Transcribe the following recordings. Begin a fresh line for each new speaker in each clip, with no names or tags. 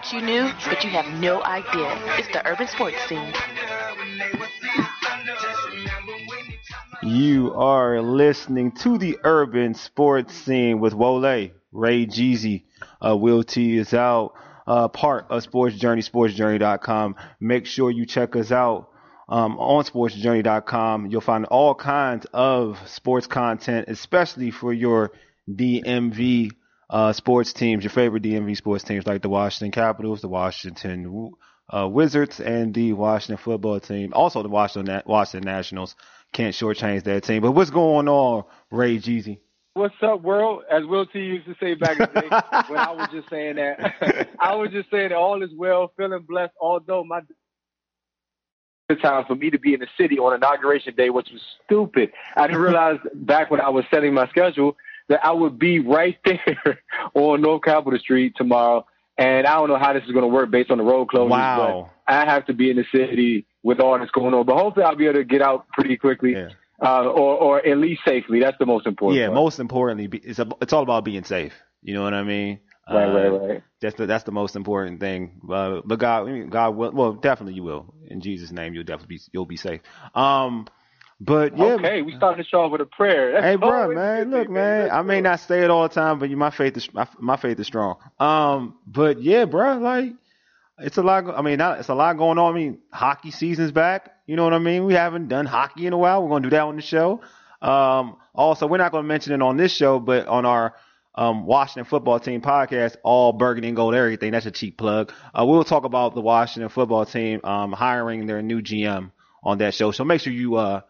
thought you knew, but you have no idea. It's the urban sports scene.
You are listening to the urban sports scene with Wole, Ray Jeezy, uh, Will T is out, uh, part of Sports Journey, sportsjourney.com. Make sure you check us out um, on sportsjourney.com. You'll find all kinds of sports content, especially for your DMV uh, sports teams, your favorite DMV sports teams like the Washington Capitals, the Washington uh, Wizards, and the Washington football team. Also, the Washington Washington Nationals. Can't shortchange that team. But what's going on, Ray Jeezy?
What's up, world? As Will T used to say back in the day, when I was just saying that, I was just saying that all is well, feeling blessed. Although my time for me to be in the city on inauguration day, which was stupid. I didn't realize back when I was setting my schedule that I would be right there on North Capitol Street tomorrow. And I don't know how this is going to work based on the road closures.
Wow.
But I have to be in the city with all this going on. But hopefully I'll be able to get out pretty quickly.
Yeah.
Uh, or, or at least safely. That's the most important.
Yeah,
part.
most importantly, it's a, it's all about being safe. You know what I mean?
Right,
Uh,
right, right.
That's the that's the most important thing. Uh, but God, God will. Well, definitely you will. In Jesus' name, you'll definitely be you'll be safe. Um, but yeah.
Okay, we starting the show off with a prayer. That's
Hey, bro, man, look, man. I may not say it all the time, but you, my faith is my, my faith is strong. Um, but yeah, bro, like it's a lot. I mean, not, it's a lot going on. I mean, hockey season's back. You know what I mean? We haven't done hockey in a while. We're gonna do that on the show. Um, also, we're not gonna mention it on this show, but on our um, Washington football team podcast, all burgundy and gold, everything. That's a cheap plug. Uh, we'll talk about the Washington football team um, hiring their new GM on that show. So make sure you uh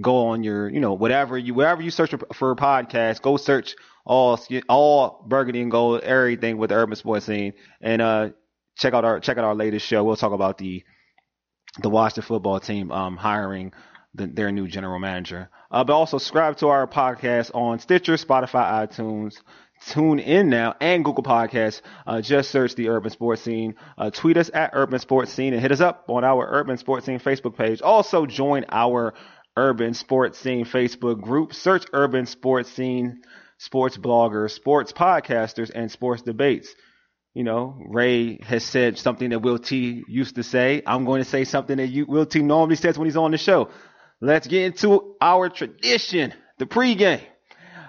go on your, you know, whatever you, wherever you search for, a podcast, go search all, all burgundy and gold, everything with the urban sports scene, and uh, check out our check out our latest show. We'll talk about the the Washington football team um hiring the, their new general manager. Uh, but also subscribe to our podcast on Stitcher, Spotify, iTunes. Tune in now and Google Podcasts. Uh, just search the Urban Sports Scene. Uh, tweet us at Urban Sports Scene and hit us up on our Urban Sports Scene Facebook page. Also join our Urban Sports Scene Facebook group. Search Urban Sports Scene, sports bloggers, sports podcasters, and sports debates. You know, Ray has said something that Will T used to say. I'm going to say something that you, Will T normally says when he's on the show. Let's get into our tradition, the pregame.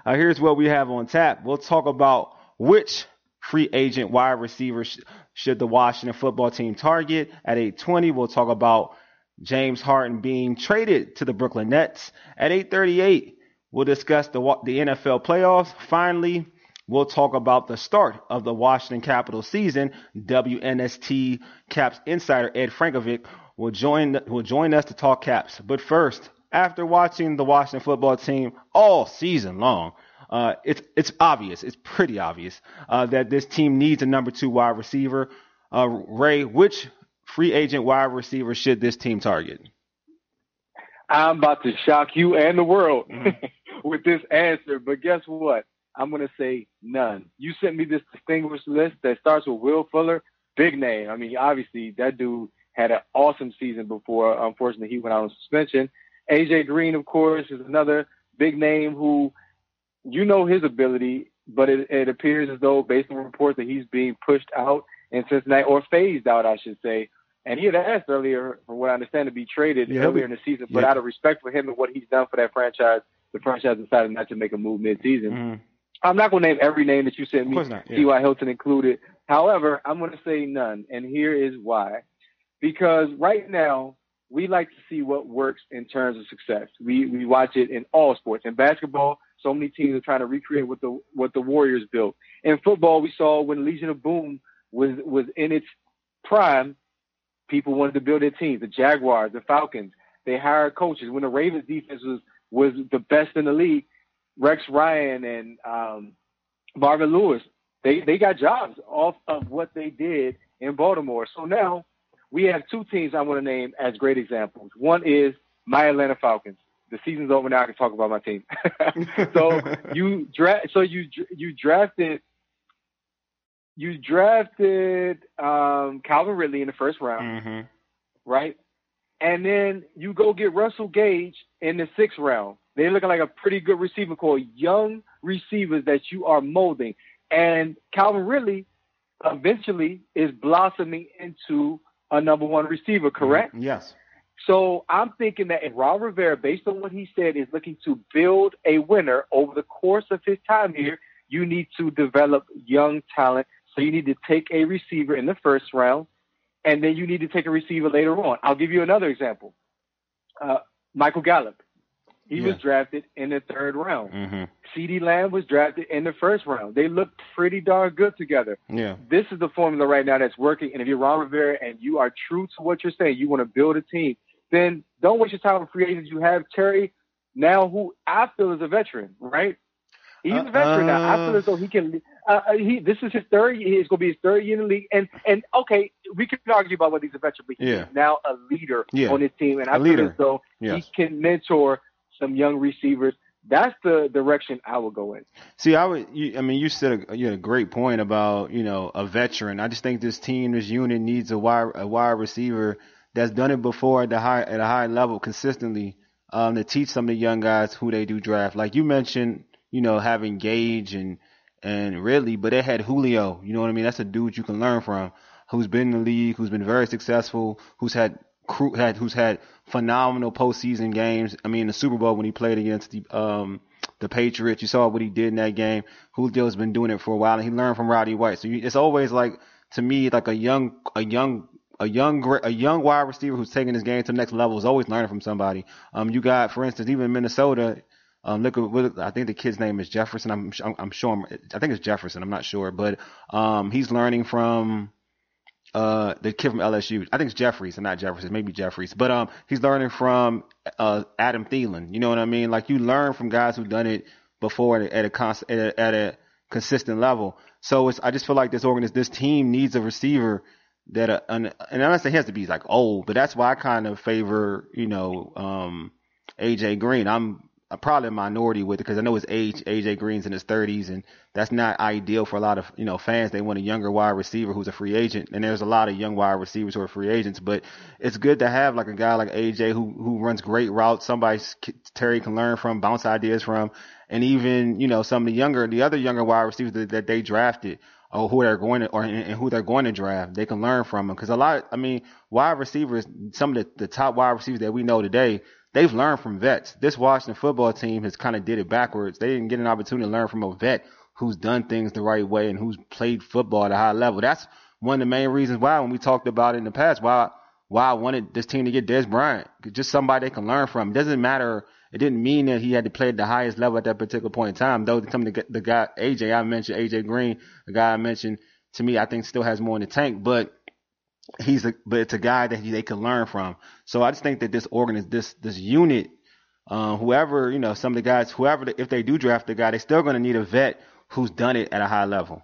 Uh, here's what we have on tap. We'll talk about which free agent wide receiver sh- should the Washington football team target at 820. We'll talk about James Harden being traded to the Brooklyn Nets at 838. We'll discuss the the NFL playoffs. Finally, we'll talk about the start of the Washington Capitals season. WNST Caps insider Ed Frankovic will join will join us to talk Caps. But first, after watching the Washington football team all season long, uh, it's it's obvious, it's pretty obvious uh, that this team needs a number two wide receiver. Uh, Ray, which free agent wide receiver should this team target?
I'm about to shock you and the world
Mm-hmm.
with this answer, but guess what? I'm going to say none. You sent me this distinguished list that starts with Will Fuller, big name. I mean, obviously that dude had an awesome season before. Unfortunately, he went out on suspension. AJ Green, of course, is another big name who you know his ability, but it, it appears as though, based on reports, that he's being pushed out in Cincinnati or phased out, I should say. And he had asked earlier, from what I understand, to be traded
Yeah,
earlier in the season, but
yeah.
out of respect for him and what he's done for that franchise, the franchise decided not to make a move mid-season.
Mhm.
I'm not going to name every name that you sent me,
not. Yeah.
T.Y. Hilton included. However, I'm going to say none, and here is why. Because right now, we like to see what works in terms of success. We we watch it in all sports. In basketball, so many teams are trying to recreate what the what the Warriors built. In football, we saw when Legion of Boom was was in its prime, people wanted to build their teams. The Jaguars, the Falcons, they hired coaches. When the Ravens defense was was the best in the league, Rex Ryan and um, Marvin Lewis, they they got jobs off of what they did in Baltimore. So now we have two teams I want to name as great examples. One is my Atlanta Falcons. The season's over now. I can talk about my team. so you draft. So you you drafted. You drafted um, Calvin Ridley in the first round,
Mhm.
right? And then you go get Russell Gage in the sixth round. They're looking like a pretty good receiver core, young receivers that you are molding. And Calvin Ridley eventually is blossoming into a number one receiver, correct?
Yes.
So I'm thinking that if Ron Rivera, based on what he said, is looking to build a winner over the course of his time here, you need to develop young talent. So you need to take a receiver in the first round, and then you need to take a receiver later on. I'll give you another example. Uh, Michael Gallup. He
Yeah.
was drafted in the third round.
Mm-hmm.
CeeDee Lamb was drafted in the first round. They looked pretty darn good together.
Yeah.
This is the formula right now that's working. And if you're Ron Rivera and you are true to what you're saying, you want to build a team, then don't waste your time with free agents. You have Terry now, who I feel is a veteran, right? He's
Uh,
a veteran now. I feel as though he can. Uh, uh, he this is his third. year. It's going to be his third year in the league. And and okay, we can argue about whether he's a veteran, but he's
Yeah.
now a leader
Yeah.
on his team. And I
A
feel
leader.
as though
Yes.
he can mentor some young receivers. That's the direction I would go in.
See, I would. You, I mean, you said a, you had a great point about you know a veteran. I just think this team, this unit needs a wide a wide receiver that's done it before at the high at a high level consistently um, to teach some of the young guys who they do draft. Like you mentioned, you know, having Gage and and Ridley, but they had Julio. You know what I mean? That's a dude you can learn from, who's been in the league, who's been very successful, who's had had who's had phenomenal postseason games. I mean, the Super Bowl when he played against the um the Patriots, you saw what he did in that game. Julio's been doing it for a while, and he learned from Roddy White. So you, it's always like to me like a young a young a young a young wide receiver who's taking his game to the next level is always learning from somebody. Um, you got for instance even Minnesota. Um, look, I think the kid's name is Jefferson. I'm, I'm, I'm sure. I'm, I think it's Jefferson. I'm not sure, but um, he's learning from uh the kid from LSU. I think it's Jeffries and not Jefferson, maybe Jeffries. But um he's learning from uh Adam Thielen. You know what I mean? Like you learn from guys who've done it before at a, at a cons- at a, at a consistent level. So it's I just feel like this organ this team needs a receiver that uh, and, and I'm not saying he has to be like old, but that's why I kind of favor, you know, um AJ Green. I'm I'm probably a minority with it because I know his age, AJ Green's in his 30s, and that's not ideal for a lot of you know fans. They want a younger wide receiver who's a free agent, and there's a lot of young wide receivers who are free agents. But it's good to have like a guy like AJ who who runs great routes, somebody Terry can learn from, bounce ideas from, and even you know some of the younger, the other younger wide receivers that, that they drafted or who they're going to, or and who they're going to draft, they can learn from them. Because a lot, I mean, wide receivers, some of the, the top wide receivers that we know today, they've learned from vets. This Washington football team has kind of did it backwards. They didn't get an opportunity to learn from a vet who's done things the right way and who's played football at a high level. That's one of the main reasons why, when we talked about it in the past, why why I wanted this team to get Dez Bryant, just somebody they can learn from. It doesn't matter. It didn't mean that he had to play at the highest level at that particular point in time. Though, some of the, the guy AJ I mentioned, AJ Green, the guy I mentioned, to me, I think still has more in the tank, but he's a, but it's a guy that he, they can learn from. So I just think that this organ, is this this unit, uh, whoever you know, some of the guys, whoever, if they do draft the guy, they're still going to need a vet who's done it at a high level.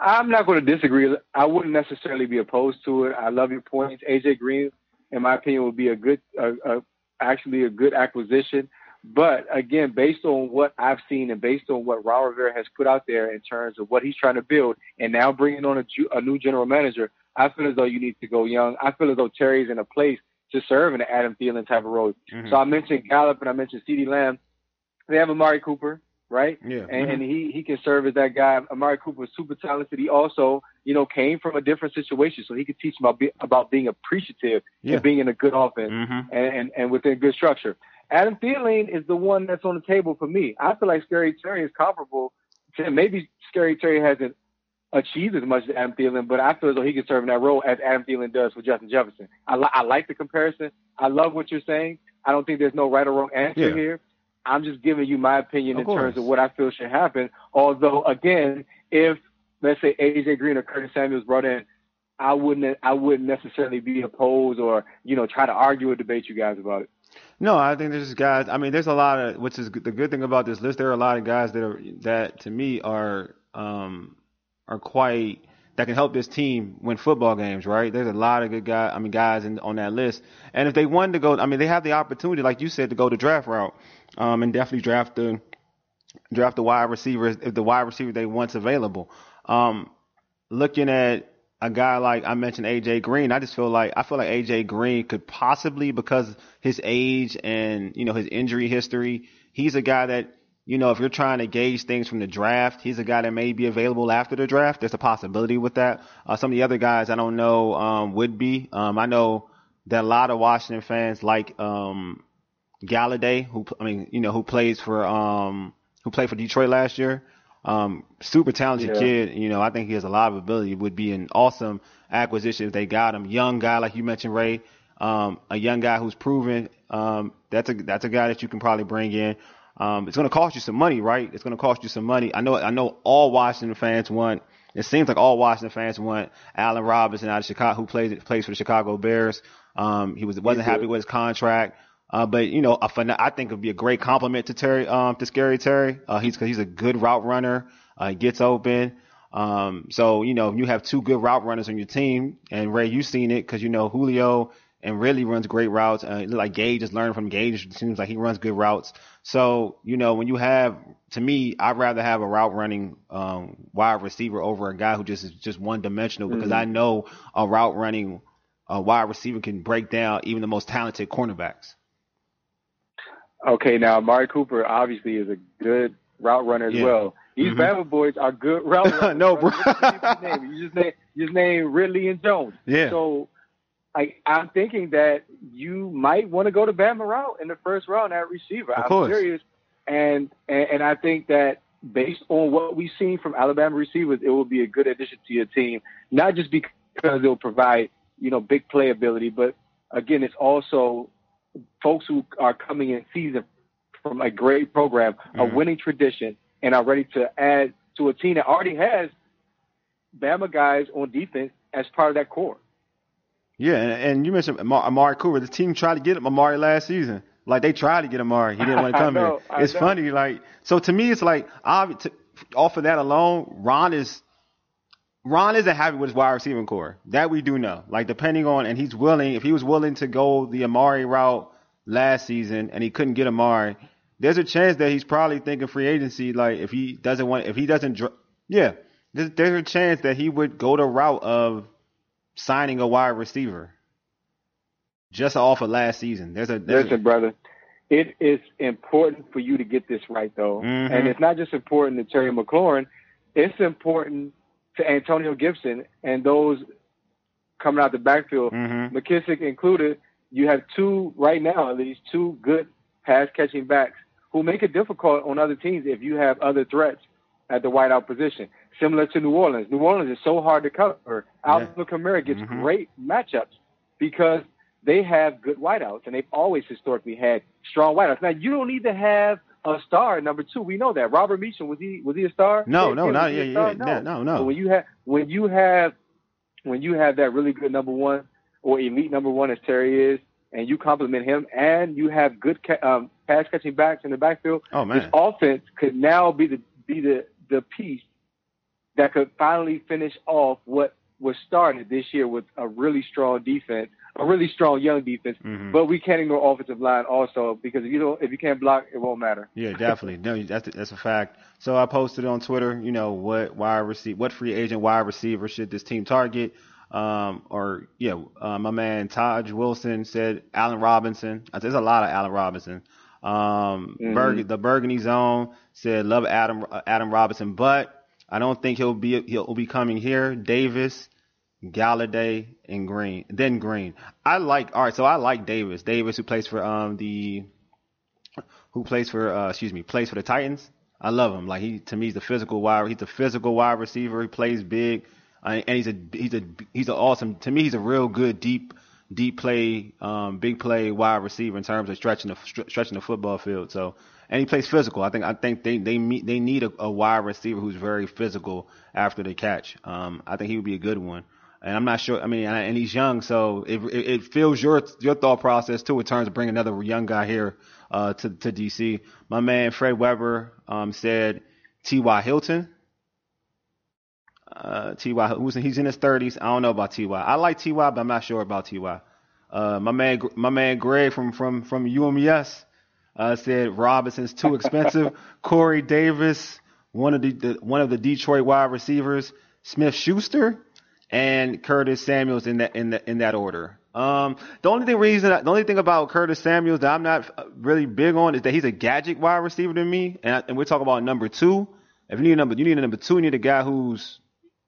I'm not going to disagree. I wouldn't necessarily be opposed to it. I love your points. AJ Green, in my opinion, would be a good, uh, actually a good acquisition. But again, based on what I've seen and based on what Ron Rivera has put out there in terms of what he's trying to build, and now bringing on a, ju- a new general manager, I feel as though you need to go young. I feel as though Terry's in a place to serve in the Adam Thielen type of role.
Mhm.
So I mentioned Gallup and I mentioned CeeDee Lamb. They have Amari Cooper, right?
Yeah.
and, and he he can serve as that guy. Amari Cooper is super talented. He also, you know, came from a different situation, so he could teach him about be, about being appreciative
Yeah.
and being in a good offense
Mm-hmm.
and, and and within good structure. Adam Thielen is the one that's on the table for me. I feel like Scary Terry is comparable to. Maybe Scary Terry hasn't achieved as much as Adam Thielen, but I feel as though he can serve in that role as Adam Thielen does for Justin Jefferson. I, li- I like the comparison. I love what you're saying. I don't think there's no right or wrong answer
Yeah.
here. I'm just giving you my opinion
Of
in terms of what I feel should happen. Although, again, if let's say AJ Green or Curtis Samuels brought in, I wouldn't I wouldn't necessarily be opposed or you know try to argue or debate you guys about it.
No, I think there's guys. I mean, there's a lot of which is the good thing about this list. There are a lot of guys that are that to me are um are quite that can help this team win football games. Right? There's a lot of good guys. I mean, guys in, on that list. And if they wanted to go, I mean, they have the opportunity, like you said, to go the draft route, um, and definitely draft the draft the wide receivers if the wide receiver they want's available. Um, looking at a guy like I mentioned AJ Green, I just feel like I feel like AJ Green could possibly because his age and you know his injury history, he's a guy that you know, if you're trying to gauge things from the draft, he's a guy that may be available after the draft. There's a possibility with that. Uh, some of the other guys I don't know um, would be. Um, I know that a lot of Washington fans like um, Golladay, who I mean, you know, who plays for um, who played for Detroit last year. Um, super talented
Yeah.
kid. You know, I think he has a lot of ability. It Would be an awesome acquisition if they got him. Young guy, like you mentioned, Ray. Um, a young guy who's proven. Um, that's a that's a guy that you can probably bring in. Um, it's going to cost you some money, right? It's going to cost you some money. I know. I know all Washington fans want. It seems like all Washington fans want Allen Robinson out of Chicago, who plays plays for the Chicago Bears. Um, he was wasn't happy with his contract. Uh, but you know, a I think it'd be a great compliment to Terry, um, to Scary Terry. Uh, he's he's a good route runner. Uh, he gets open. Um, so you know, you have two good route runners on your team, and Ray, you've seen it because you know Julio and really runs great routes. Uh, like Gage is learning from Gage. It seems like he runs good routes. So you know, when you have, to me, I'd rather have a route running um, wide receiver over a guy who just is just one dimensional because
Mhm.
I know a route running uh, wide receiver can break down even the most talented cornerbacks.
Okay, now Amari Cooper obviously is a good route runner as
Yeah.
well. These.
Mm-hmm.
Bama boys are good route runners.
No, bro.
His name? You just name you just name Ridley and Jones.
Yeah.
So I I'm thinking that you might want to go to Bama route in the first round at receiver.
Of
I'm
course.
serious. And, and and I think that based on what we've seen from Alabama receivers, it will be a good addition to your team. Not just because it'll provide, you know, big playability, but again, it's also folks who are coming in season from a great program, a
Mhm.
winning tradition, and are ready to add to a team that already has Bama guys on defense as part of that core.
Yeah, and, and you mentioned Amari, Amari Cooper. The team tried to get him Amari last season. Like they tried to get Amari, he didn't want to come
know,
here. It's funny, like so to me, it's like to, off of that alone, Ron is Ron isn't happy with his wide receiving core. That we do know. Like depending on, and he's willing. If he was willing to go the Amari route last season and he couldn't get Amari, there's a chance that he's probably thinking free agency. Like if he doesn't want, if he doesn't, yeah, there's, there's a chance that he would go the route of signing a wide receiver just off of last season. There's a, there's a
Listen, brother, it is important for you to get this right, though.
Mhm.
And it's not just important to Terry McLaurin, it's important to Antonio Gibson and those coming out the backfield,
Mhm.
McKissic included. You have two, right now, at least two good pass catching backs who make it difficult on other teams if you have other threats at the wideout position. Similar to New Orleans. New Orleans is so hard to cover. Alvin Kamara gets
Mhm.
great matchups because they have good wideouts, and they've always historically had strong wideouts. Now you don't need to have a star number two. We know that. Robert Meacham was he was he a star?
No,
Yeah,
no, not yeah, yeah, no, no.
But when you have when you have when you have that really good number one or elite number one as Terry is, and you compliment him, and you have good ca- um, pass catching backs in the backfield,
Oh
this
man,
offense could now be the be the the piece that could finally finish off what was started this year with a really strong defense, a really strong young defense.
Mhm.
But we can't ignore offensive line also because if you don't if you can't block, it won't matter.
Yeah, definitely. No, that's that's a fact. So I posted on Twitter, you know, what wide receiver, what free agent wide receiver should this team target? Um, or yeah, uh, my man Taj Wilson said Allen Robinson. There's a lot of Allen Robinson. Um,
Mhm.
Berg, the Burgundy Zone said love Adam Adam Robinson, but I don't think he'll be he'll be coming here. Davis, Golladay, and Green. Then Green. I like. All right, so I like Davis. Davis who plays for um the who plays for uh, excuse me plays for the Titans. I love him. Like he to me he's the physical wide he's a physical wide receiver. He plays big, uh, and he's a he's a he's an awesome to me he's a real good deep deep play um, big play wide receiver in terms of stretching the stretching the football field. So and he plays physical. I think I think they they meet, they need a, a wide receiver who's very physical after the catch. Um, I think he would be a good one. And I'm not sure. I mean, and he's young, so it it, fills your your thought process too in terms of bringing another young guy here uh, to to DC. My man Fred Weber um, said T.Y. Hilton. Uh, T.Y. who's he's in his 30s. I don't know about T.Y. I like T.Y., but I'm not sure about T.Y. Uh, my man my man Greg from from from UMES uh, said Robinson's too expensive. Corey Davis, one of the, the one of the Detroit wide receivers. Smith Schuster. And Curtis Samuels in that in that in that order. Um, the only thing reason, the only thing about Curtis Samuels that I'm not really big on is that he's a gadget wide receiver to me, and, and we're talking about number two. If you need a number, you need a number two. You need a guy who's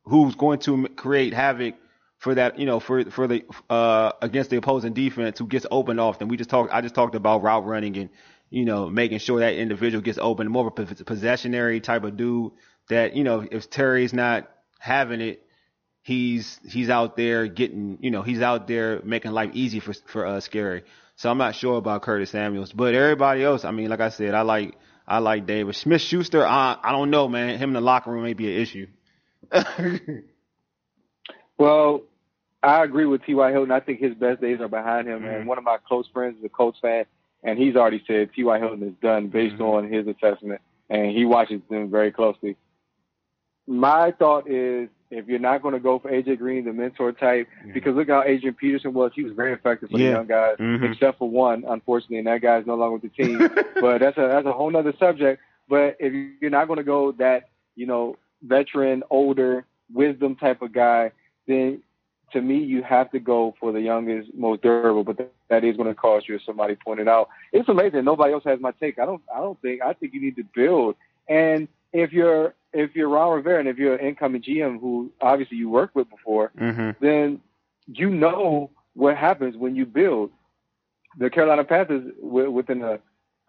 who's going to create havoc for that, you know, for for the uh against the opposing defense who gets open often. We just talked. I just talked about route running and you know making sure that individual gets open. More of a possessionary type of dude that you know if Terry's not having it, he's he's out there getting you know he's out there making life easy for for uh, Scary. So I'm not sure about Curtis Samuels, but everybody else, I mean, like I said, I like I like David Smith Schuster. I I don't know, man. Him in the locker room may be an issue.
well, I agree with T.Y. Hilton. I think his best days are behind him. Mm-hmm. And one of my close friends is a Colts fan, and he's already said T.Y. Hilton is done based mm-hmm. on his assessment, and he watches them very closely. My thought is if you're not going to go for AJ Green, the mentor type, mm-hmm. because look how Adrian Peterson was. He was very effective for yeah. the young guys, mm-hmm. except for one, unfortunately, and that guy's no longer with the team. but that's a that's a whole other subject. But if you're not going to go that, you know, veteran, older, wisdom type of guy, then to me, you have to go for the youngest, most durable, but that is going to cost you, as somebody pointed out. It's amazing. Nobody else has my take. I don't. I don't think. I think you need to build. And if you're if you're Ron Rivera and if you're an incoming GM who obviously you worked with before, mm-hmm. then you know what happens when you build. The Carolina Panthers within a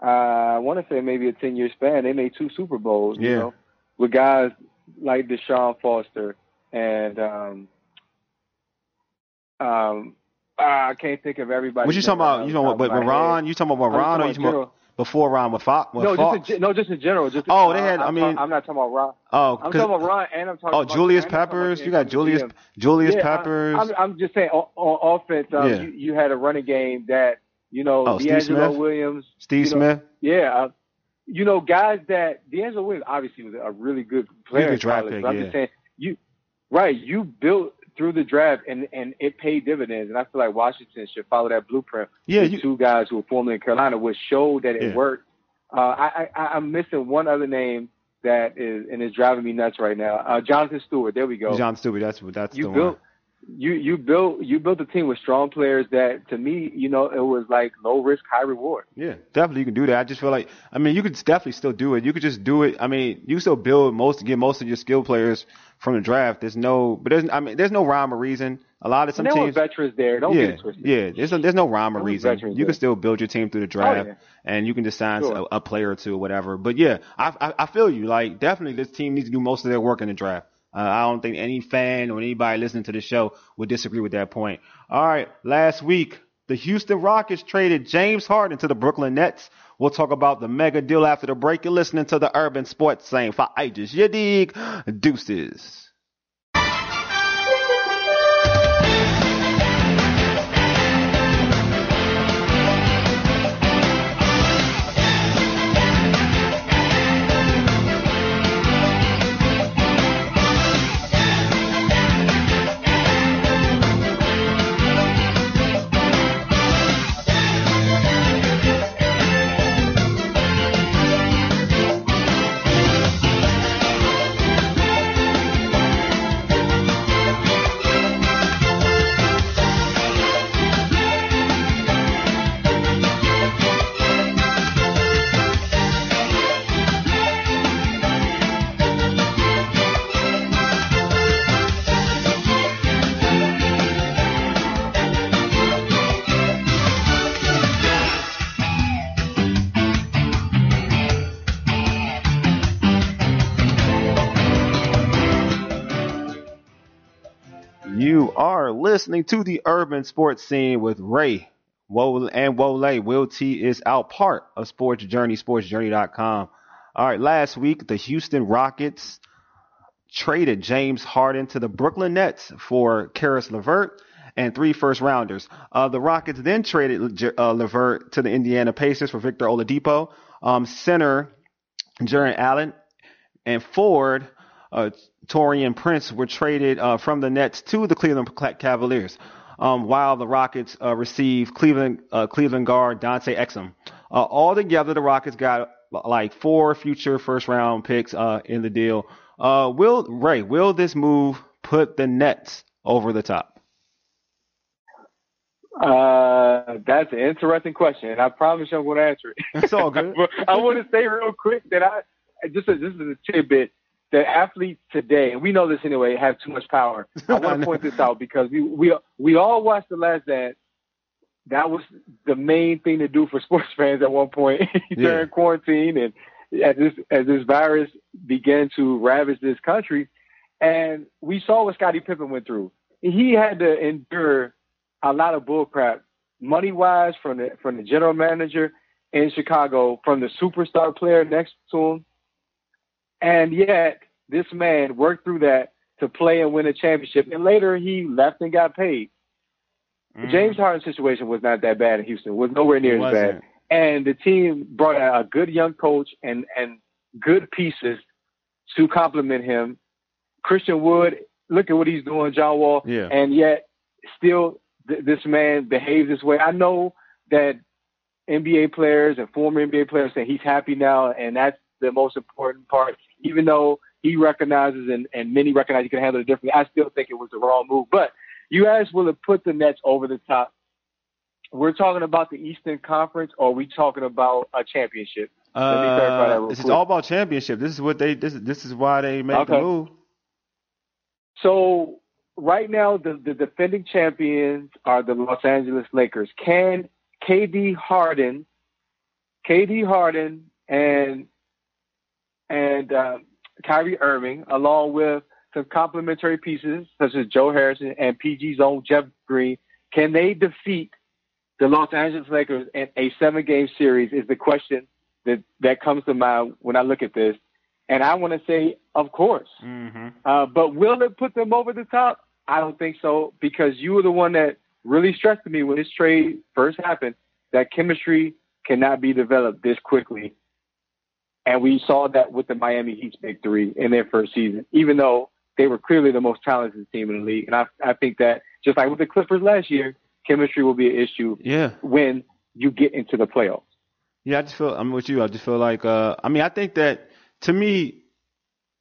uh, I want to say maybe a ten year span, they made two Super Bowls. Yeah. You know, with guys like Deshaun Foster and um, um, I can't think of everybody.
What you talking about? You know, but Ron, you talking about Ron, or you talking about before Ron with Fox?
no, Just in, no, just in general. Just
oh, they had. I mean,
I'm not talking about Ron.
Oh,
I'm talking about Ron, and I'm talking.
Oh,
about
Julius Peppers. You got Julius Julius
yeah,
Peppers.
I, am I'm just saying on, on offense. Um, yeah. you, you had a running game that you know
oh,
DeAngelo Williams,
Steve
you
know, Smith.
Yeah. Uh, you know, guys that DeAngelo Williams obviously was a really good player.
Really good pick,
I'm just saying you, right? You built through the draft, and and it paid dividends. And I feel like Washington should follow that blueprint.
Yeah, you,
two guys who were formerly in Carolina, which showed that it yeah. worked. Uh, I, I I'm missing one other name that is and is driving me nuts right now. Uh, Jonathan Stewart. There we go.
John Stewart. That's that's
you
the
built,
one
you you built you built a team with strong players that to me you know it was like low risk high reward.
Yeah, definitely you can do that. I just feel like I mean you could definitely still do it. You could just do it. I mean you still build most get most of your skill players from the draft. There's no but there's I mean there's no rhyme or reason. A lot of some
and
there teams
veterans there. Don't
yeah,
get twisted.
Yeah, there's a, there's no rhyme or reason. You there. can still build your team through the oh, draft,
oh, yeah.
and you can just sign
sure.
a, a, player or two or whatever. But yeah, I, I I feel you. Like definitely this team needs to do most of their work in the draft. Uh, I don't think any fan or anybody listening to the show would disagree with that point. All right, last week, the Houston Rockets traded James Harden to the Brooklyn Nets. We'll talk about the mega deal after the break. You're listening to the Urban Sports Scene for ages. You dig? Deuces. Listening to the urban sports scene with Ray Wole and Wole. Will T is out part of Sports Journey, sportsjourney.com. All right, last week the Houston Rockets traded James Harden to the Brooklyn Nets for Caris LeVert and three first rounders. Uh, the Rockets then traded uh, LeVert to the Indiana Pacers for Victor Oladipo, um, center Jarrett Allen, and forward uh, Taurean Prince were traded uh, from the Nets to the Cleveland Cavaliers, um, while the Rockets uh, received Cleveland uh, Cleveland guard Dante Exum. Uh, altogether, the Rockets got like four future first round picks uh, in the deal. Uh, will Ray will this move put the Nets over the top?
Uh, that's an interesting question, and I promise you I'm going to answer it.
It's all good.
I want to say real quick that I just a, this is a tidbit that athletes today, and we know this anyway, have too much power. I want to point this out because we we we all watched the Last Dance. That was the main thing to do for sports fans at one point during yeah. quarantine, and as this as this virus began to ravage this country, and we saw what Scottie Pippen went through. He had to endure a lot of bullcrap, money wise, from the from the general manager in Chicago, from the superstar player next to him, and yet this man worked through that to play and win a championship, and later he left and got paid. Mm. The James Harden situation was not that bad in Houston; was nowhere near as bad. And the team brought out a good young coach and and good pieces to complement him. Christian Wood, look at what he's doing, John Wall,
yeah.
and yet still th- this man behaves this way. I know that NBA players and former NBA players say he's happy now, and that's the most important part. Even though he recognizes and, and many recognize he can handle it differently, I still think it was the wrong move. But you asked, will it put the Nets over the top? We're talking about the Eastern Conference, or are we talking about a championship?
Uh, is all about championship. This is what they. This this is why they made okay. the move.
So right now, the, the defending champions are the Los Angeles Lakers. Can KD Harden, KD Harden, and and uh, Kyrie Irving, along with some complementary pieces such as Joe Harrison and PG's own Jeff Green, can they defeat the Los Angeles Lakers in a seven game series? Is the question that that comes to mind when I look at this. And I want to say, of course.
Mm-hmm.
Uh, but will it put them over the top? I don't think so because you were the one that really stressed to me when this trade first happened that chemistry cannot be developed this quickly. And we saw that with the Miami Heat's big three in their first season, even though they were clearly the most talented team in the league. And I, I think that just like with the Clippers last year, chemistry will be an issue
yeah.
when you get into the playoffs.
Yeah, I just feel I'm with you. I just feel like uh I mean I think that to me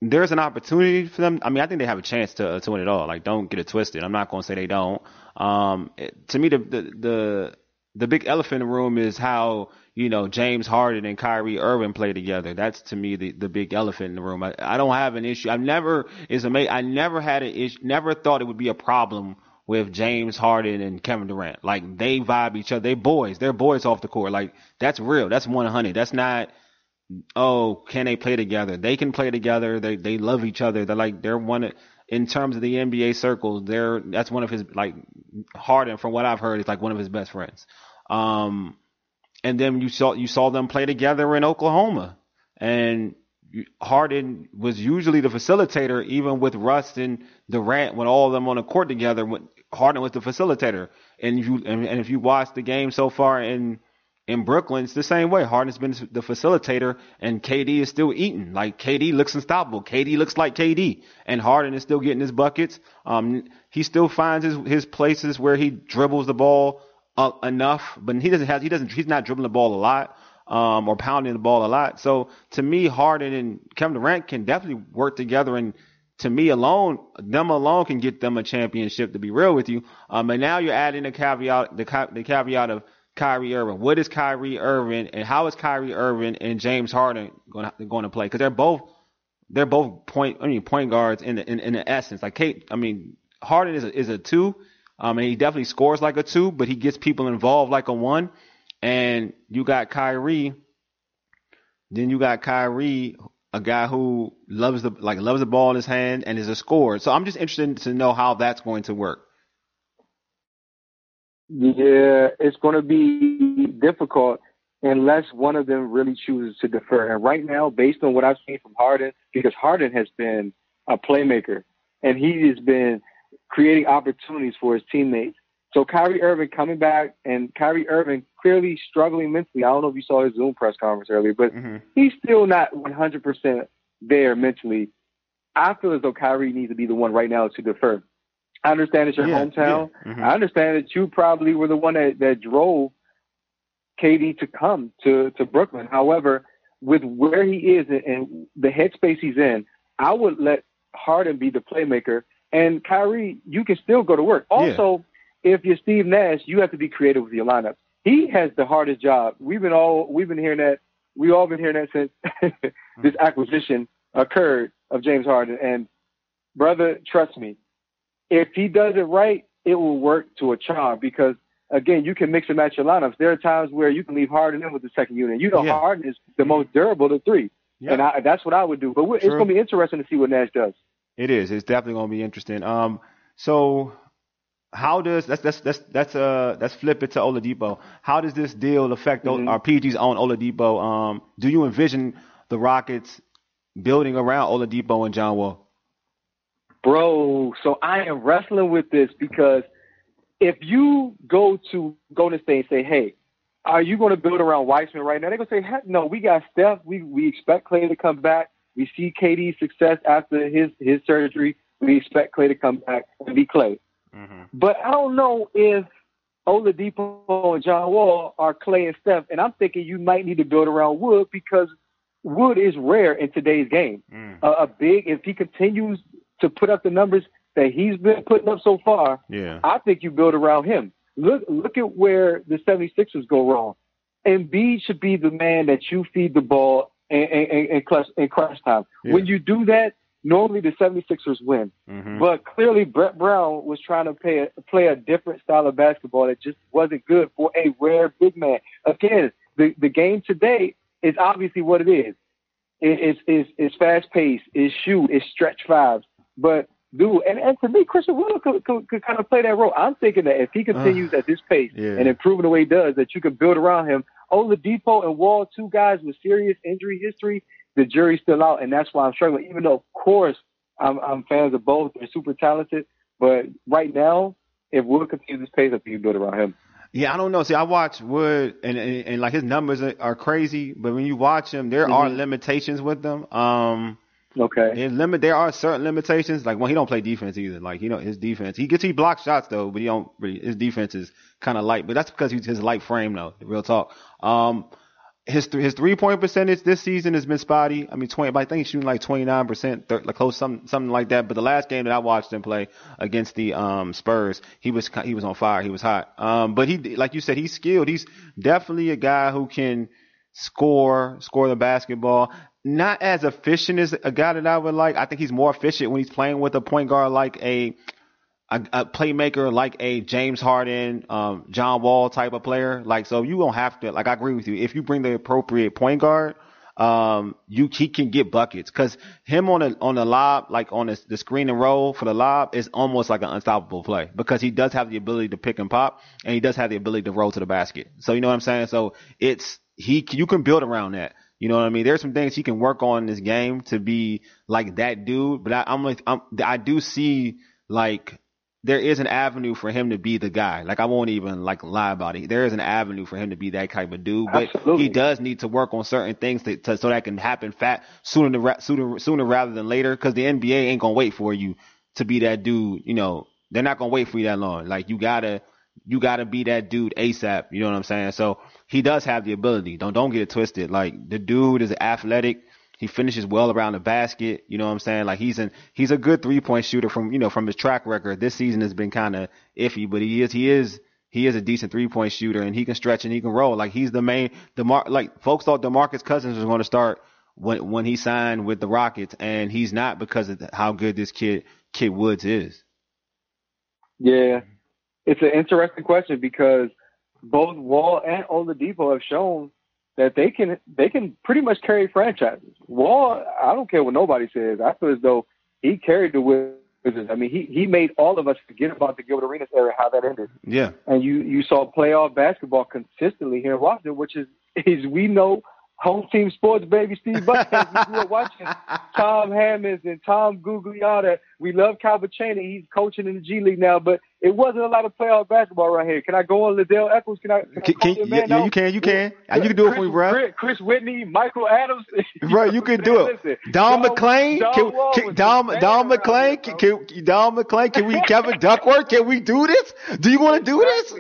there's an opportunity for them. I mean, I think they have a chance to to win it all. Like, don't get it twisted. I'm not going to say they don't. Um, it, to me, the, the the the big elephant in the room is how you know James Harden and Kyrie Irving play together. That's to me the the big elephant in the room. I, I don't have an issue. I've never is amazing. I never had an issue. Never thought it would be a problem with James Harden and Kevin Durant. Like they vibe each other. They boys. They're boys off the court. Like that's real. That's 100. That's not. Oh, can they play together? They can play together. They they love each other. They're like they're one in terms of the NBA circles. They're that's one of his like Harden. From what I've heard, is like one of his best friends. Um, and then you saw you saw them play together in Oklahoma, and Harden was usually the facilitator, even with Russ and Durant, when all of them on the court together. Harden was the facilitator, and you and, and if you watch the game so far in in Brooklyn, it's the same way. Harden's been the facilitator, and KD is still eating. Like KD looks unstoppable. KD looks like KD, and Harden is still getting his buckets. Um, he still finds his his places where he dribbles the ball uh, enough, but he doesn't have he doesn't he's not dribbling the ball a lot. Um, or pounding the ball a lot. So to me, Harden and Kevin Durant can definitely work together and to me alone, them alone can get them a championship. To be real with you, um, and now you're adding the caveat, the, the caveat of Kyrie Irving. What is Kyrie Irving, and how is Kyrie Irving and James Harden going to, going to play? Because they're both they're both point I mean point guards in the, in, in the essence. Like Kate, I mean Harden is a, is a two, um, and he definitely scores like a two, but he gets people involved like a one. And you got Kyrie. Then you got Kyrie a guy who loves the like loves the ball in his hand and is a scorer. So I'm just interested to know how that's going to work.
Yeah, it's going to be difficult unless one of them really chooses to defer. And right now, based on what I've seen from Harden, because Harden has been a playmaker and he has been creating opportunities for his teammates. So Kyrie Irving coming back and Kyrie Irving clearly struggling mentally. I don't know if you saw his Zoom press conference earlier, but
mm-hmm.
he's still not 100% there mentally. I feel as though Kyrie needs to be the one right now to defer. I understand it's your
yeah,
hometown.
Yeah. Mm-hmm.
I understand that you probably were the one that, that drove KD to come to, to Brooklyn. However, with where he is and the headspace he's in, I would let Harden be the playmaker And Kyrie, you can still go to work. Also, yeah. if you're Steve Nash, you have to be creative with your lineup. He has the hardest job. We've been all we've been hearing that. We all been hearing that since this acquisition occurred of James Harden. And brother, trust me, if he does it right, it will work to a charm because again, you can mix and match your lineups. There are times where you can leave Harden in with the second unit. You know, yeah. Harden is the most durable of the three, yeah. and I, that's what I would do. But it's going to be interesting to see what Nash does.
It is. It's definitely going to be interesting. Um, so how does that's that's that's that's uh that's flip it to Oladipo. How does this deal affect mm-hmm. our PG's own Oladipo? Um, do you envision the Rockets building around Oladipo and John Wall?
Bro, so I am wrestling with this because if you go to Golden State and say, "Hey, are you going to build around Wiseman right now?" They're going to say, Heck, "No, we got Steph. We we expect Klay to come back. We see KD's success after his his surgery. We expect Klay to come back and be Klay." Mm-hmm. But I don't know if Oladipo and John Wall are Klay and Steph, and I'm thinking you might need to build around Wood because Wood is rare in today's game. Mm. Uh, a big, if he continues to put up the numbers that he's been putting up so far,
yeah. I
think you build around him. Look look at where the 76ers go wrong. Embiid should be the man that you feed the ball and, and, and, clutch, and crunch time. Yeah. When you do that, normally the 76ers win. Mm-hmm. But clearly Brett Brown was trying to play a, play a different style of basketball that just wasn't good for a rare big man. Again, the, the game today is obviously what it is. It, it's, it's, it's fast paced, it's shoot, it's stretch fives. But dude, and, and to me, Christian Wood could, could, could kind of play that role. I'm thinking that if he continues uh, at this pace yeah. and improving the way he does, that you could build around him. Oladipo and Wall, two guys with serious injury history, the jury's still out, and that's why I'm struggling. Even though, of course, I'm, I'm fans of both. They're super talented, but right now, if Wood continues this pace, I think you build around him.
Yeah, I don't know. See, I watch Wood, and, and, and like his numbers are, are, crazy, but when you watch him, there mm-hmm. are limitations with them. Um,
Okay.
Limit, there are certain limitations. Like when he don't play defense either. Like you know his defense, he gets he blocks shots though, but he don't really. His defense is kind of light, but that's because he's his light frame though. Real talk. Um, his th- his three point percentage this season has been spotty. I mean, twenty. But I think he's shooting like twenty nine percent, like close something something like that. But the last game that I watched him play against the um Spurs, he was he was on fire. He was hot. Um, but he like you said, he's skilled. He's definitely a guy who can score, score the basketball not as efficient as a guy that I would like. I think he's more efficient when he's playing with a point guard like a a, a playmaker like a James Harden, um, John Wall type of player. Like so, you don't have to. Like I agree with you. If you bring the appropriate point guard, um, you he can get buckets because him on the on the lob, like on the screen and roll for the lob, is almost like an unstoppable play because he does have the ability to pick and pop, and he does have the ability to roll to the basket. So you know what I'm saying. So it's he you can build around that. You know what I mean? There's some things he can work on in this game to be like that dude, but I, I'm like, I'm, I do see like there is an avenue for him to be the guy. Like I won't even like lie about it. There is an avenue for him to be that type of dude, but
Absolutely.
he does need to work on certain things to, to, so that can happen fat sooner, sooner, sooner rather than later. Cause the NBA ain't gonna wait for you to be that dude. You know, they're not gonna wait for you that long. Like you gotta, you gotta be that dude ASAP. You know what I'm saying? So he does have the ability. Don't don't get it twisted. Like the dude is athletic. He finishes well around the basket. You know what I'm saying? Like he's an he's a good three point shooter from you know from his track record. This season has been kind of iffy, but he is he is he is a decent three point shooter and he can stretch and he can roll. Like he's the main the mar like folks thought DeMarcus Cousins was going to start when when he signed with the Rockets and he's not because of how good this kid Kid Woods is.
Yeah, it's an interesting question because both Wall and Oladipo have shown that they can they can pretty much carry franchises. Wall, I don't care what nobody says. I feel as though he carried the Wizards. I mean, he he made all of us forget about the Gilbert Arenas era, how that ended.
Yeah.
And you you saw playoff basketball consistently here in Washington, which is is we know home team sports baby Steve Buckhead. we grew up watching Tom Hammonds and Tom Gugliotta. We love Calbert Cheaney. He's coaching in the G League now, but it wasn't a lot of playoff basketball right here. Can I go on Ledell Eackles? Can I? Can,
can, can yeah, yeah, you can. You can. Yeah. You can do it for me, bro.
Chris, Chris Whitney, Michael Adams.
bro, you can do it. Listen, Don, MacLean. Don, can, Don, Don MacLean. Can, can, Don MacLean. Can we? Kevin Duckworth. Can we do this? Do you want to do this?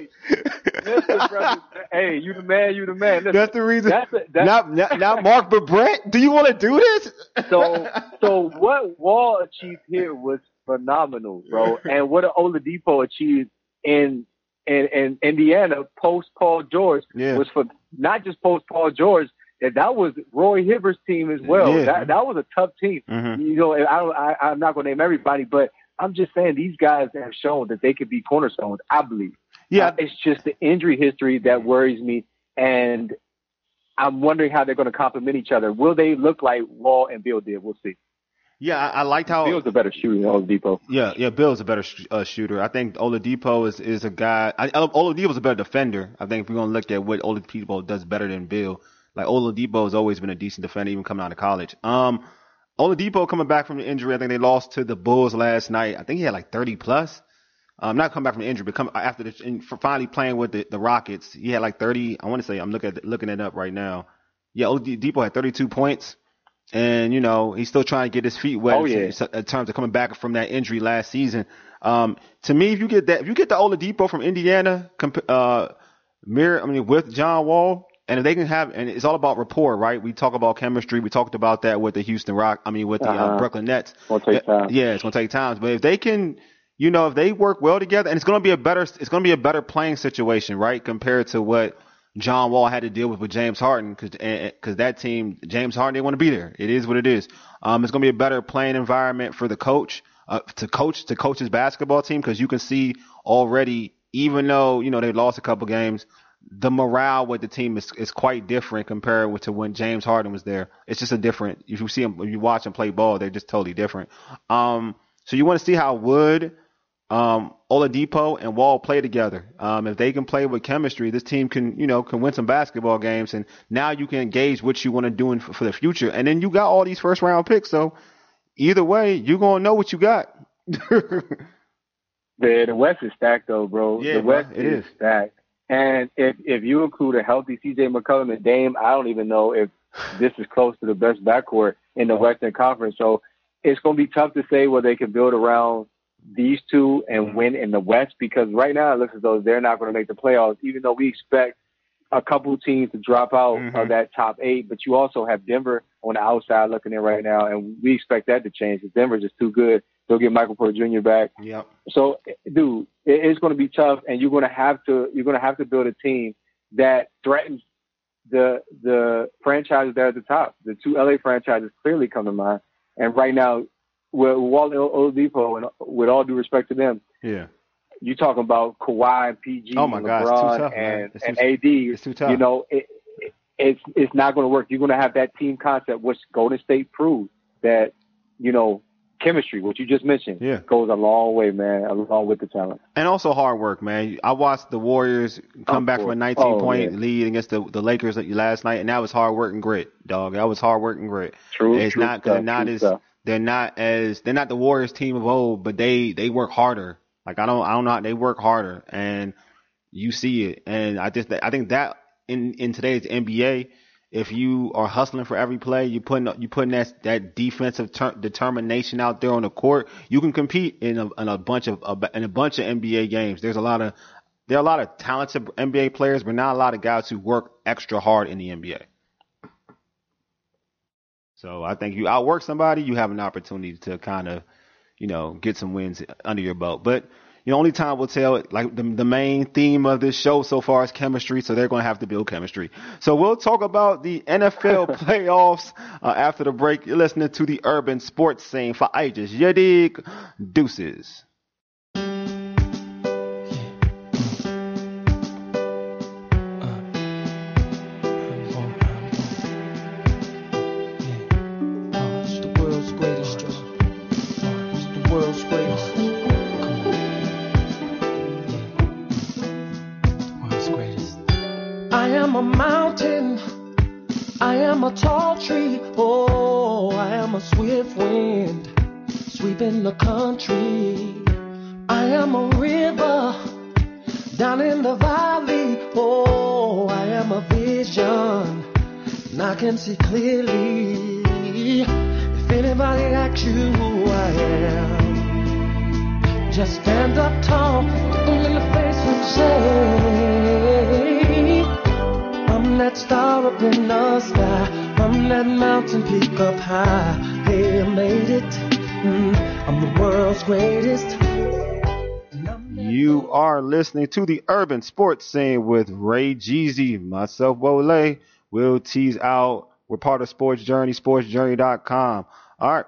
Listen, brother. Hey, you the man. You the man. Listen,
that's the reason. That's a, that's, not, not, not Mark, but Brett. Do you want to do this?
so, so what Wall achieved here was phenomenal, bro. and what Oladipo achieved in in, in Indiana post Paul George
Yeah.
was for not just post Paul George. That that was Roy Hibbert's team as well.
Yeah.
That that was a tough team.
Mhm.
You know, I, I I'm not going to name everybody, but I'm just saying these guys have shown that they could be cornerstones. I believe.
Yeah,
Uh, it's just the injury history that worries me, and I'm wondering how they're going to complement each other. Will they look like Wall and Beal did? We'll see.
Yeah. I, I liked how
Beal's a better shooter than Oladipo.
Yeah, yeah. Beal's a better sh- uh, shooter. I think Oladipo is is a guy. I, Oladipo's a better defender. I think if we're gonna look at what Oladipo does better than Beal, like Oladipo has always been a decent defender, even coming out of college. Um, Oladipo coming back from the injury. I think they lost to the Bulls last night. I think he had like 30 plus. Um, not coming back from the injury, but come after the for finally playing with the, the Rockets, he had like 30. I want to say I'm looking at looking it up right now. Yeah, Oladipo had 32 points. And you know he's still trying to get his feet wet
Oh,
in-
yeah.
in terms of coming back from that injury last season. Um, to me, if you get that, if you get the Oladipo from Indiana, comp- uh, mirror, I mean, with John Wall, and if they can have, and it's all about rapport, right? We talk about chemistry. We talked about that with the Houston Rock. I mean, with the uh,
Uh-huh.
Brooklyn Nets.
Gonna take
Yeah,
time.
Yeah, it's gonna take time. But if they can, you know, if they work well together, and it's gonna be a better, it's gonna be a better playing situation, right, compared to what John Wall had to deal with with James Harden, because because that team, James Harden, they want to be there. It is what it is. Um, it's gonna be a better playing environment for the coach, uh, to coach to coach his basketball team, because you can see already, even though you know they lost a couple games. The morale with the team is, is quite different compared with to when James Harden was there. It's just a different. If you see him, if you watch him play ball, they're just totally different. Um, so you want to see how Wood, um, Oladipo and Wall play together. Um, if they can play with chemistry, this team can, you know, can win some basketball games. And now you can engage what you want to do in, for the future. And then you got all these first round picks. So either way, you're going to know what you got.
The the West is stacked though, bro.
Yeah,
the
bro,
West
it
is,
is.
stacked. And if if you include a healthy CJ McCollum and Dame, I don't even know if this is close to the best backcourt in the Western Conference. So it's going to be tough to say whether they can build around these two
Mm-hmm.
and win in the West because right now it looks as though they're not going to make the playoffs, even though we expect a couple teams to drop out
Mhm.
of that top eight. But you also have Denver on the outside looking in right now, and we expect that to change. Because Denver's just too good. They'll get Michael Porter Jr. back.
yep.
So, dude, it's going to be tough, and you're going to have to you're going to have to build a team that threatens the the franchises that are at the top. The two LA franchises clearly come to mind, and right now, with Walt Oladipo, and with all due respect to them,
Yeah.
you talking about Kawhi and PG,
Oh, my
and
God,
LeBron,
tough,
and, and AD.
It's too tough.
You know, it, it, it's it's not going to work. You're going to have that team concept, which Golden State proved that you know chemistry, what you just mentioned,
Yeah.
goes a long way, man, along with the talent.
And also hard work, man. I watched the Warriors come back from a 19
Oh,
point
yeah.
lead against the, the Lakers last night, and that was hard work and grit, dog. That was hard work and grit.
True,
It's
true
not
stuff,
not as
stuff.
They're not as they're not the Warriors team of old, but they they work harder. Like I don't I don't know how- they work harder, and you see it. And I just I think that in in today's NBA, if you are hustling for every play, you putting you putting that that defensive ter- determination out there on the court, you can compete in a, in a bunch of in a bunch of NBA games. There's a lot of there are a lot of talented NBA players, but not a lot of guys who work extra hard in the NBA. So I think you outwork somebody, you have an opportunity to kind of, you know, get some wins under your belt. But you know, only time will tell. Like the the main theme of this show so far is chemistry, so they're going to have to build chemistry. So we'll talk about the NFL playoffs uh, after the break. You're listening to the Urban Sports Scene for ages. Yadig Deuces.
Greatest. You
are listening to the Urban Sports Scene with Ray Jeezy, myself, Wole, Will Tease out. We're part of Sports Journey, sportsjourney.com. All right.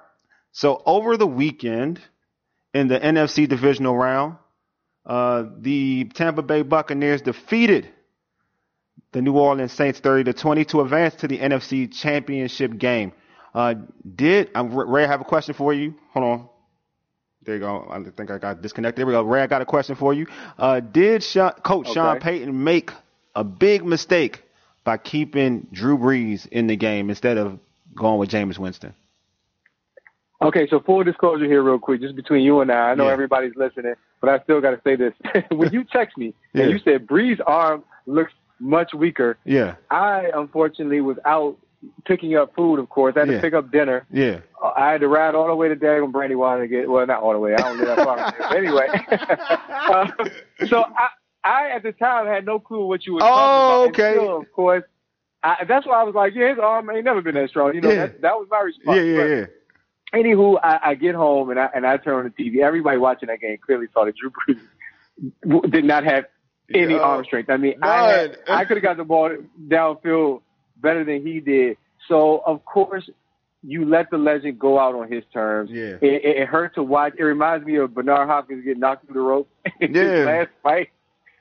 So over the weekend in the NFC divisional round, uh, the Tampa Bay Buccaneers defeated the New Orleans Saints 30 to 20 to advance to the NFC Championship game. Uh, did um, Ray? I have a question for you. Hold on. There you go. I think I got disconnected. There we go. Ray, I got a question for you. Uh, did Sean, Coach okay. Sean Payton make a big mistake by keeping Drew Brees in the game instead of going with Jameis Winston?
Okay, so full disclosure here, real quick, just between you and I. I know yeah. everybody's listening, but I still got to say this. when you text me yeah. and you said Brees' arm looks much weaker,
yeah,
I unfortunately was out picking up food. Of course, I had
yeah.
to pick up dinner.
Yeah,
I had to ride all the way to Dagon Brandywine to get. Well, not all the way. I don't live that far. but anyway, uh, so I, I at the time had no clue what you were
oh,
talking
about. okay.
Still, of course, I, that's why I was like, yeah, his arm ain't never been that strong. You know,
yeah.
that, that was my response.
Yeah, yeah,
but,
yeah.
Anywho, I, I get home and I and I turn on the TV. Everybody watching that game clearly saw that Drew Brees did not have any arm strength. I mean, I had, I could have got the ball downfield better than he did. So of course, you let the legend go out on his terms.
Yeah,
it, it, it hurt to watch. It reminds me of Bernard Hopkins getting knocked through the rope in
yeah.
his last fight.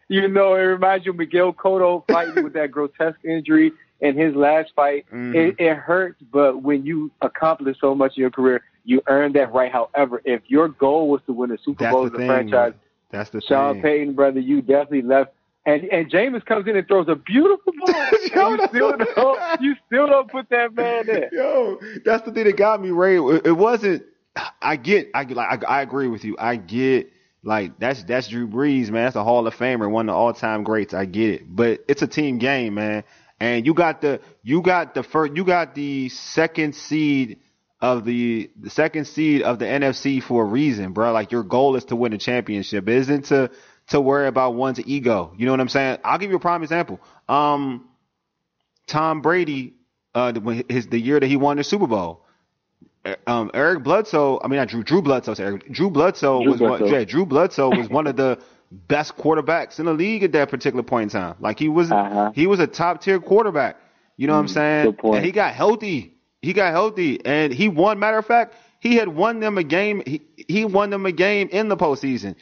You know, it reminds you of Miguel Cotto fighting with that grotesque injury in his last fight.
Mm-hmm.
It, it hurts, but when you accomplish so much in your career, you earn that right. However, if your goal was to win a Super
That's
Bowl
as
a franchise,
that's the
Sean
thing.
Payton, brother, you definitely left. And and Jameis comes in and throws a beautiful ball.
Yo,
you, still don't, you still don't put that man in.
Yo, that's the thing that got me, Ray. It wasn't. I get. I. Like I, I agree with you. I get. Like that's that's Drew Brees, man. That's a Hall of Famer, one of the all time greats. I get it, but it's a team game, man. And you got the you got the first you got the second seed of the the second seed of the NFC for a reason, bro. Like your goal is to win a championship. It isn't to to worry about one's ego. You know what I'm saying? I'll give you a prime example. Um, Tom Brady, uh, his the year that he won the Super Bowl. Um, Eric Bledsoe, I mean not Drew, Drew Bledsoe, Eric, Drew Bledsoe
Drew
was
Bledsoe.
One, yeah, Drew Bledsoe was one of the best quarterbacks in the league at that particular point in time. Like he was,
Uh-huh.
he was a top tier quarterback. You know what I'm
Mm,
saying? And he got healthy. He got healthy, and he won. Matter of fact, he had won them a game. He, he won them a game in the postseason.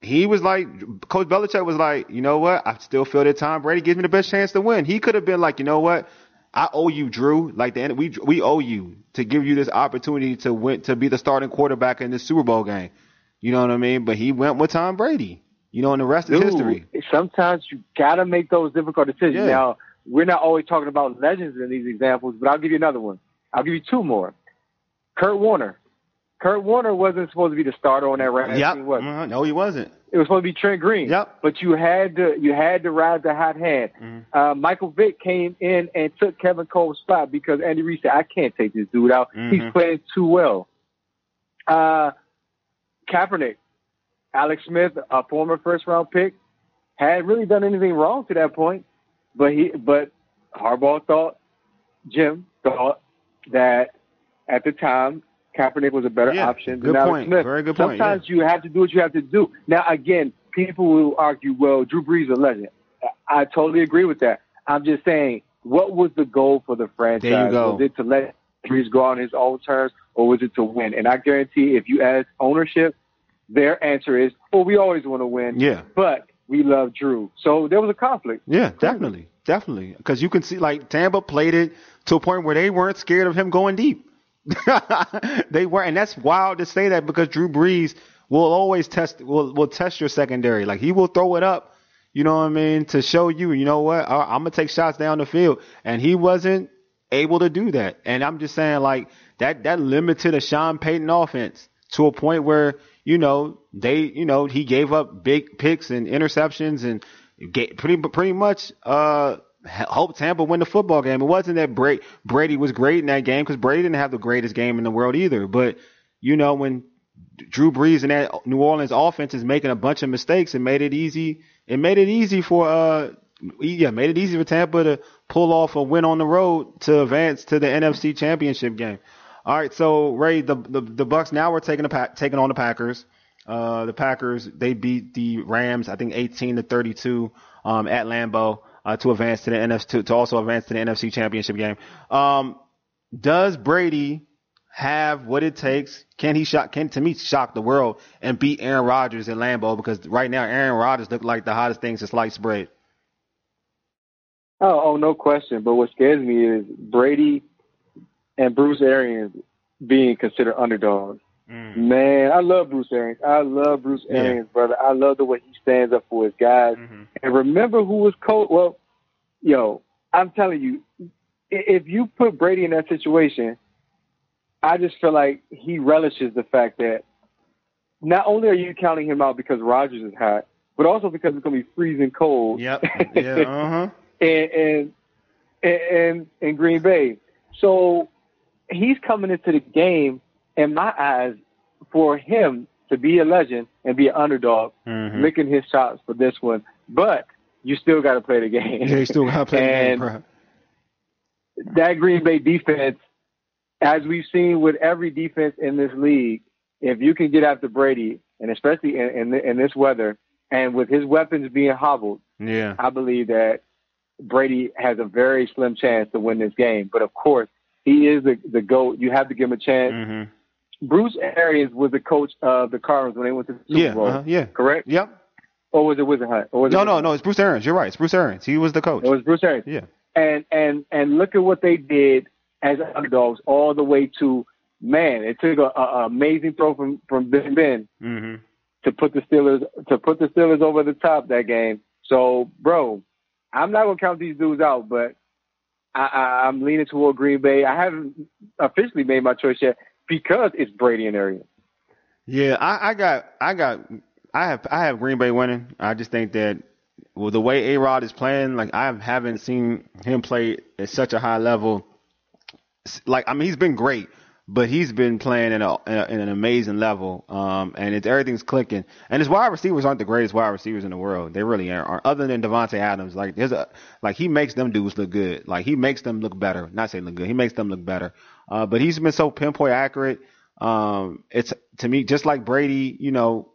He was like, Coach Belichick was like, you know what? I still feel that Tom Brady gives me the best chance to win. He could have been like, you know what? I owe you, Drew. Like the we we owe you to give you this opportunity to win to be the starting quarterback in this Super Bowl game. You know what I mean? But he went with Tom Brady. You know, and the rest is
Dude,
history.
Sometimes you gotta make those difficult decisions.
Yeah.
Now, we're not always talking about legends in these examples, but I'll give you another one. I'll give you two more. Kurt Warner. Kurt Warner wasn't supposed to be the starter on that Rams
Yep.
team, was?
Uh, no, he wasn't.
It was supposed to be Trent Green.
Yep.
But you had to you had to ride the hot hand.
Mhm.
Uh, Michael Vick came in and took Kevin Kolb's spot because Andy Reid said, "I can't take this dude out.
Mhm.
He's playing too well." Uh, Kaepernick, Alex Smith, a former first round pick, hadn't really done anything wrong to that point, but he but Harbaugh thought, Jim thought that at the time Kaepernick was a better
Yeah,
option
good
than Alex
point.
Smith.
Very good point,
Sometimes you have to do what you have to do. Now again, people will argue, well, Drew Brees is a legend. I I totally agree with that. I'm just saying, what was the goal for the franchise?
There you go.
Was it to let Brees go on his own terms, or was it to win? And I guarantee, if you ask ownership, their answer is, well, we always want to win,
Yeah.
but we love Drew. So there was a conflict.
Yeah, definitely, definitely. Because you can see, like Tampa played it to a point where they weren't scared of him going deep. they weren't, and that's wild to say that because Drew Brees will always test will will test your secondary. Like he will throw it up, you know what I mean, to show you, you know what, I, I'm gonna take shots down the field, and he wasn't able to do that. And I'm just saying, like that that limited a Sean Payton offense to a point where you know they, you know, he gave up big picks and interceptions and pretty pretty much uh helped Tampa win the football game. It wasn't that Brady, Brady was great in that game because Brady didn't have the greatest game in the world either. But you know when Drew Brees and that New Orleans offense is making a bunch of mistakes, it made it easy. It made it easy for uh yeah, made it easy for Tampa to pull off a win on the road to advance to the NFC Championship game. All right, so Ray, the the, the Bucs now we're taking the taking on the Packers. Uh, the Packers they beat the Rams, I think 18 to 32 um, at Lambeau uh, to advance to the NFC to, to, also advance to the NFC Championship game. Um, does Brady have what it takes? Can he shock? Can to me shock the world and beat Aaron Rodgers in Lambeau? Because right now Aaron Rodgers look like the hottest thing since sliced bread.
Oh, oh, no question. But what scares me is Brady and Bruce Arians being considered underdogs. Mm. Man, I love Bruce Arians. I love Bruce Arians, yeah. brother. I love the way he stands up for his guys. Mm-hmm. And remember who was coach? Well, yo, I'm telling you, if you put Brady in that situation, I just feel like he relishes the fact that not only are you counting him out because Rodgers is hot, but also because it's going to be freezing cold.
Yep. Yeah. Uh huh.
and, and and in Green Bay. So he's coming into the game, in my eyes, for him to be a legend and be an underdog, mm-hmm. licking his chops for this one. But you still got to play the game.
Yeah, you still got to play and the game,
bro. That Green Bay defense, as we've seen with every defense in this league, if you can get after Brady, and especially in, in, in this weather, and with his weapons being hobbled,
yeah,
I believe that Brady has a very slim chance to win this game. But of course, he is the, the GOAT. You have to give him a chance.
Mm-hmm.
Bruce Arians was the coach of the Cardinals when they went to the Super
yeah,
Bowl.
Uh-huh, yeah.
Correct?
Yep.
Or was it Whisenhunt? Or was
no,
it
no, no. It's Bruce Arians. You're right. It's Bruce Arians. He was the coach.
It was Bruce Arians.
Yeah.
And and and look at what they did as underdogs all the way to man. It took a, a amazing throw from from Ben Ben
mm-hmm.
to put the Steelers to put the Steelers over the top that game. So, bro, I'm not gonna count these dudes out, but I, I, I'm leaning toward Green Bay. I haven't officially made my choice yet because it's Brady and Arians.
Yeah, I, I got, I got, I have, I have Green Bay winning. I just think that well, the way A Rod is playing, like I haven't seen him play at such a high level. Like I mean, he's been great, but he's been playing at, a, at an amazing level, um, and it's everything's clicking. And his wide receivers aren't the greatest wide receivers in the world. They really aren't. Other than Davante Adams, like there's a like he makes them dudes look good. Like he makes them look better. Not say look good. He makes them look better. Uh, but he's been so pinpoint accurate. Um, it's to me just like Brady. You know,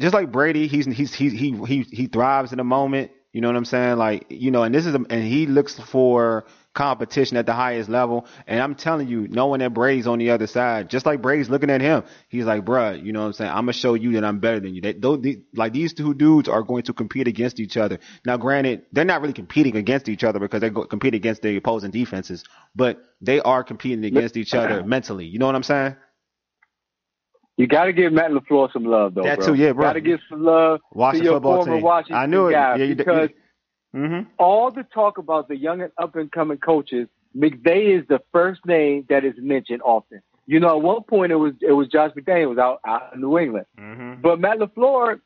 just like Brady, he's he's he he he he thrives in the moment. You know what I'm saying? Like you know, and this is a, and he looks for competition at the highest level. And I'm telling you, knowing that Brady's on the other side, just like Brady's looking at him, he's like, bruh, you know what I'm saying? I'm gonna show you that I'm better than you. They, like these two dudes are going to compete against each other. Now, granted, they're not really competing against each other because they compete against the opposing defenses, but they are competing against each other mentally. You know what I'm saying?
You got to give Matt LaFleur some love, though.
That
bro.
too, yeah, bro.
Got to give some love
Washington
to your
football
former
team.
Washington
I knew it.
guy
Yeah, you,
because
you, mm-hmm.
all the talk about the young and up and coming coaches, McVay is the first name that is mentioned often. You know, at one point it was it was Josh McDaniels out out in New England,
mm-hmm.
but Matt LaFleur,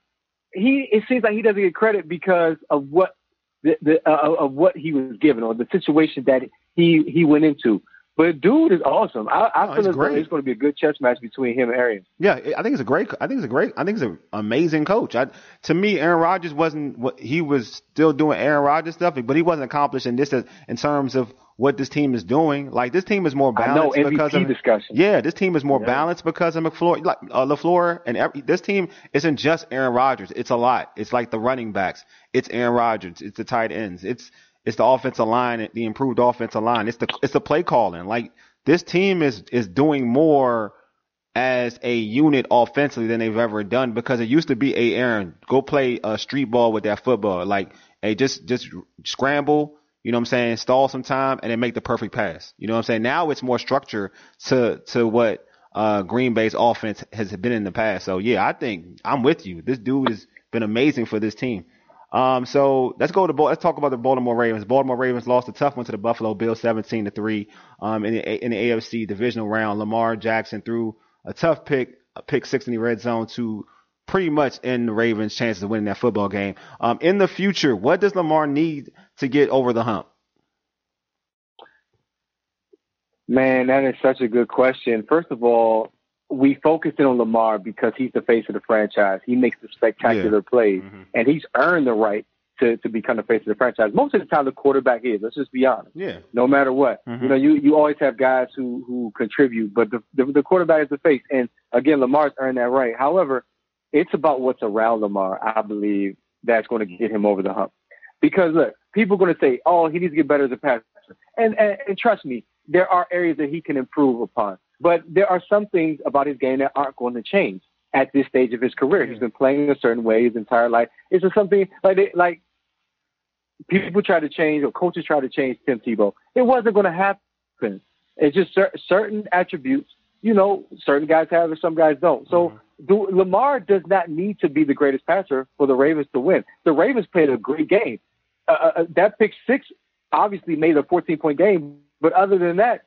he it seems like he doesn't get credit because of what the, the uh, of what he was given or the situation that he he went into. But dude is awesome. I, I
Oh,
feel
great.
it's going to be a good chess match between him and Arians.
Yeah, I think it's a great. I think it's a great. I think it's an amazing coach. I, to me, Aaron Rodgers wasn't what he was still doing Aaron Rodgers stuff, but he wasn't accomplishing this as, in terms of what this team is doing. Like this team is more
I know
balanced because of
discussion.
yeah, this team is more
Yeah.
balanced because of McFleur, like uh, LaFleur, and every, this team isn't just Aaron Rodgers. It's a lot. It's like the running backs. It's Aaron Rodgers. It's the tight ends. It's it's the offensive line, the improved offensive line. It's the it's the play calling. Like this team is is doing more as a unit offensively than they've ever done because it used to be a Aaron go play a street ball with that football. Like hey just just scramble you know what I'm saying stall some time and then make the perfect pass. You know what I'm saying? Now it's more structure to to what uh Green Bay's offense has been in the past. So yeah I think I'm with you. This dude has been amazing for this team um, so let's go to let's talk about the Baltimore Ravens. Baltimore Ravens lost a tough one to the Buffalo Bills, 17 to three. Um, in the in the AFC divisional round, Lamar Jackson threw a tough pick, a pick six in the red zone to pretty much end the Ravens' chances of winning that football game. Um, in the future, what does Lamar need to get over the hump?
Man, that is such a good question. First of all, we focus in on Lamar because he's the face of the franchise. He makes the spectacular plays,
Mhm.
and he's earned the right to, to become the face of the franchise. Most of the time, the quarterback is. Let's just be honest.
Yeah.
No matter what,
Mhm.
you know, you you always have guys who who contribute, but the, the the quarterback is the face. And again, Lamar's earned that right. However, it's about what's around Lamar. I believe that's going to get him over the hump. Because look, people are going to say, "Oh, he needs to get better as a passer," and, and and trust me, there are areas that he can improve upon. But there are some things about his game that aren't going to change at this stage of his career. He's been playing a certain way his entire life. It's just something like they, like people try to change or coaches try to change Tim Tebow. It wasn't going to happen. It's just cer- certain attributes, you know, certain guys have it, some guys don't. So do, Lamar does not need to be the greatest passer for the Ravens to win. The Ravens played a great game. Uh, uh, that pick six obviously made a 14 point game, but other than that,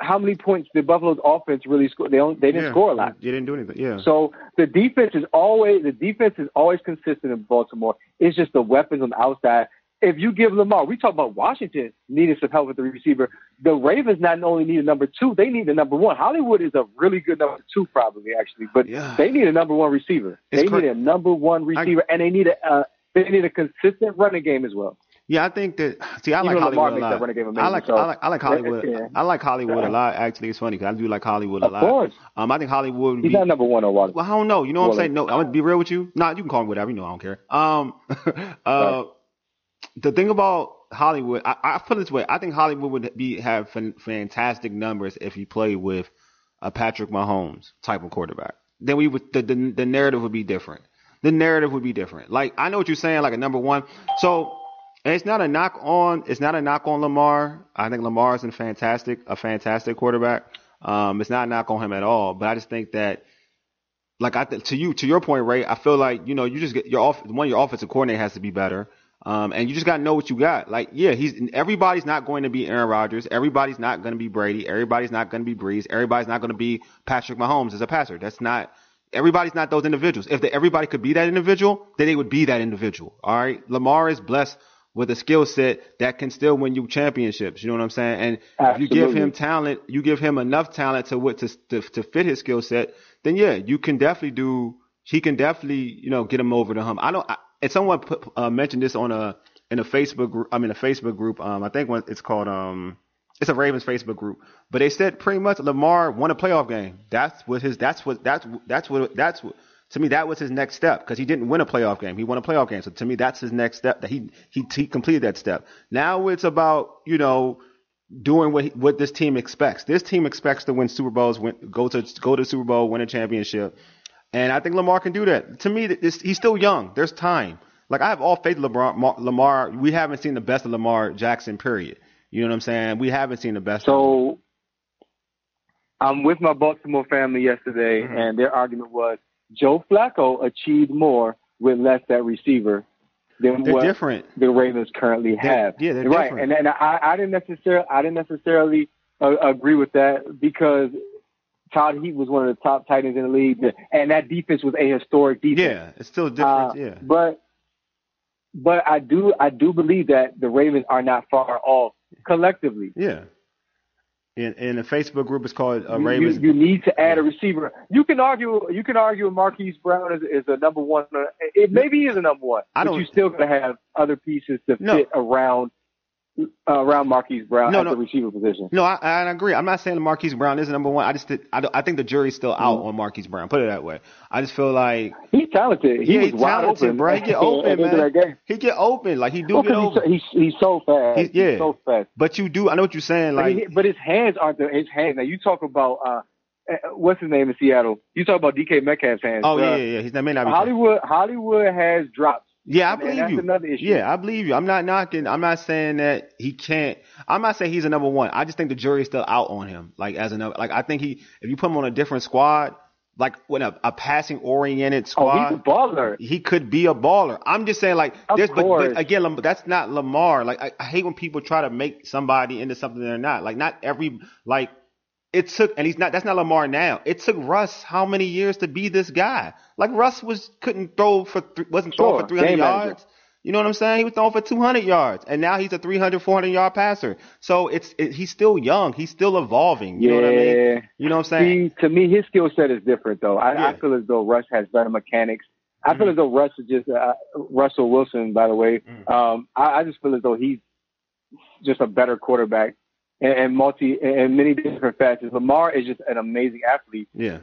how many points did Buffalo's offense really score? They don't, they didn't
yeah.
score a lot.
You didn't do anything. Yeah.
So the defense is always the defense is always consistent in Baltimore. It's just the weapons on the outside. If you give Lamar, we talk about Washington needing some help with the receiver. The Ravens not only need a number two, they need a number one. Hollywood is a really good number two, probably actually, but
Yeah.
they need a number one receiver.
It's
they
cra-
need a number one receiver, and they need a uh, they need a consistent running game as well.
Yeah, I think that. See, I
Even
like Hollywood a lot.
that running game amazing,
I like,
so-
I like, I like Hollywood.
Yeah.
I like Hollywood a lot. Actually, it's funny because I do like Hollywood a
Of
lot.
course.
Um, I think Hollywood. Would
He's
be,
not number one on
well, I don't know. You know what I'm saying? No, I'm gonna be real with you. Nah, you can call me whatever. You know, I don't care. Um, uh, the thing about Hollywood, I, I put it this way: I think Hollywood would be have fan, fantastic numbers if he played with a Patrick Mahomes type of quarterback. Then we would the, the the narrative would be different. The narrative would be different. Like I know what you're saying, like a number one. So and it's not a knock on. It's not a knock on Lamar. I think Lamar is a fantastic, a fantastic quarterback. Um, it's not a knock on him at all. But I just think that, like I th- to you, to your point, Ray, I feel like you know you just get your off one your offensive coordinator has to be better. Um, and you just gotta know what you got. Like, yeah, he's everybody's not going to be Aaron Rodgers. Everybody's not going to be Brady. Everybody's not going to be Brees. Everybody's not going to be Patrick Mahomes as a passer. That's not. Everybody's not those individuals. If they, everybody could be that individual, then they would be that individual. All right. Lamar is blessed with a skill set that can still win you championships. You know what I'm saying? And if you give him talent, you give him enough talent to what to to, to fit his skill set, then yeah, you can definitely do. He can definitely you know get him over the hump. I don't. I, and someone put, uh, mentioned this on a in a Facebook group. I mean a Facebook group. Um, I think one, it's called um. It's a Ravens Facebook group, but they said pretty much Lamar won a playoff game. That's what his. That's what. That's that's what. That's what. To me, that was his next step because he didn't win a playoff game. He won a playoff game. So to me, that's his next step. That he he he completed that step. Now it's about you know doing what he, what this team expects. This team expects to win Super Bowls, win, go to go to the Super Bowl, win a championship, and I think Lamar can do that. To me, this, he's still young. There's time. Like I have all faith in LeBron, Lamar. We haven't seen the best of Lamar Jackson. Period. You know what I'm saying? We haven't seen the best. of him.
So I'm with my Baltimore family yesterday,
Mhm.
and their argument was Joe Flacco achieved more with less that receiver than
they're
what
different.
the Ravens currently
They're-
have.
yeah, they're
right.
different.
And and I, I didn't necessarily I didn't necessarily uh, agree with that because Todd Heap was one of the top tight ends in the league, and that defense was a historic defense.
Yeah, it's still different.
Uh,
yeah.
But but I do I do believe that the Ravens are not far off collectively.
Yeah. In in the Facebook group, it's called uh, Ravens.
You, you need to add a receiver. You can argue. You can argue Marquise Brown is, is a number one. uh, It maybe he is a number one,
I
but
don't-
you still got to have other pieces to
No.
fit around around Marquise Brown
No,
at
no.
the receiver position.
no, I, I agree. I'm not saying Marquise Brown is number one. I just did, I, I think the jury's still out
Mm-hmm.
on Marquise Brown. Put it that way. I just feel like
He's talented. He
yeah,
was
he's talented,
open,
bro. He get open,
at the end of
man. He get open. Like he do
Well,
get
'cause
open.
he's, so- he's he's so fast.
He's- yeah.
He's so fast.
But you do. I know what you're saying.
But,
Like
he, but his hands aren't the, his hands. Now you talk about uh, uh, what's his name in Seattle. You talk about DK Metcalf's hands.
oh yeah, yeah, yeah. He's that may not be.
Hollywood Hollywood has drops.
Yeah, I
And
believe you.
another issue.
Yeah, I believe you. I'm not knocking. I'm not saying that he can't. I'm not saying he's a number one. I just think the jury's still out on him. Like as a number, like I think he, if you put him on a different squad, like when a, a passing oriented squad, Oh,
he's a baller.
he could be a baller. I'm just saying, like,
Of
there's, but, but again, that's not Lamar. Like, I, I hate when people try to make somebody into something they're not. Like, not every, like, it took, and he's not, that's not Lamar now. It took Russ how many years to be this guy? Like, Russ was, couldn't throw for, th- wasn't throwing for 300
game
yards.
manager.
You know what I'm saying? He was throwing for 200 yards, and now he's a 300, 400 yard passer. So it's, it, he's still young. He's still evolving. You know what I mean? You know what I'm saying?
See, to me, his skill set is different, though. I,
Yeah.
I feel as though Russ has better mechanics I feel as though Russ is just uh, Russell Wilson. By the way,
Mm.
um, I, I just feel as though he's just a better quarterback and, and multi in many different facets. Lamar is just an amazing athlete.
Yeah.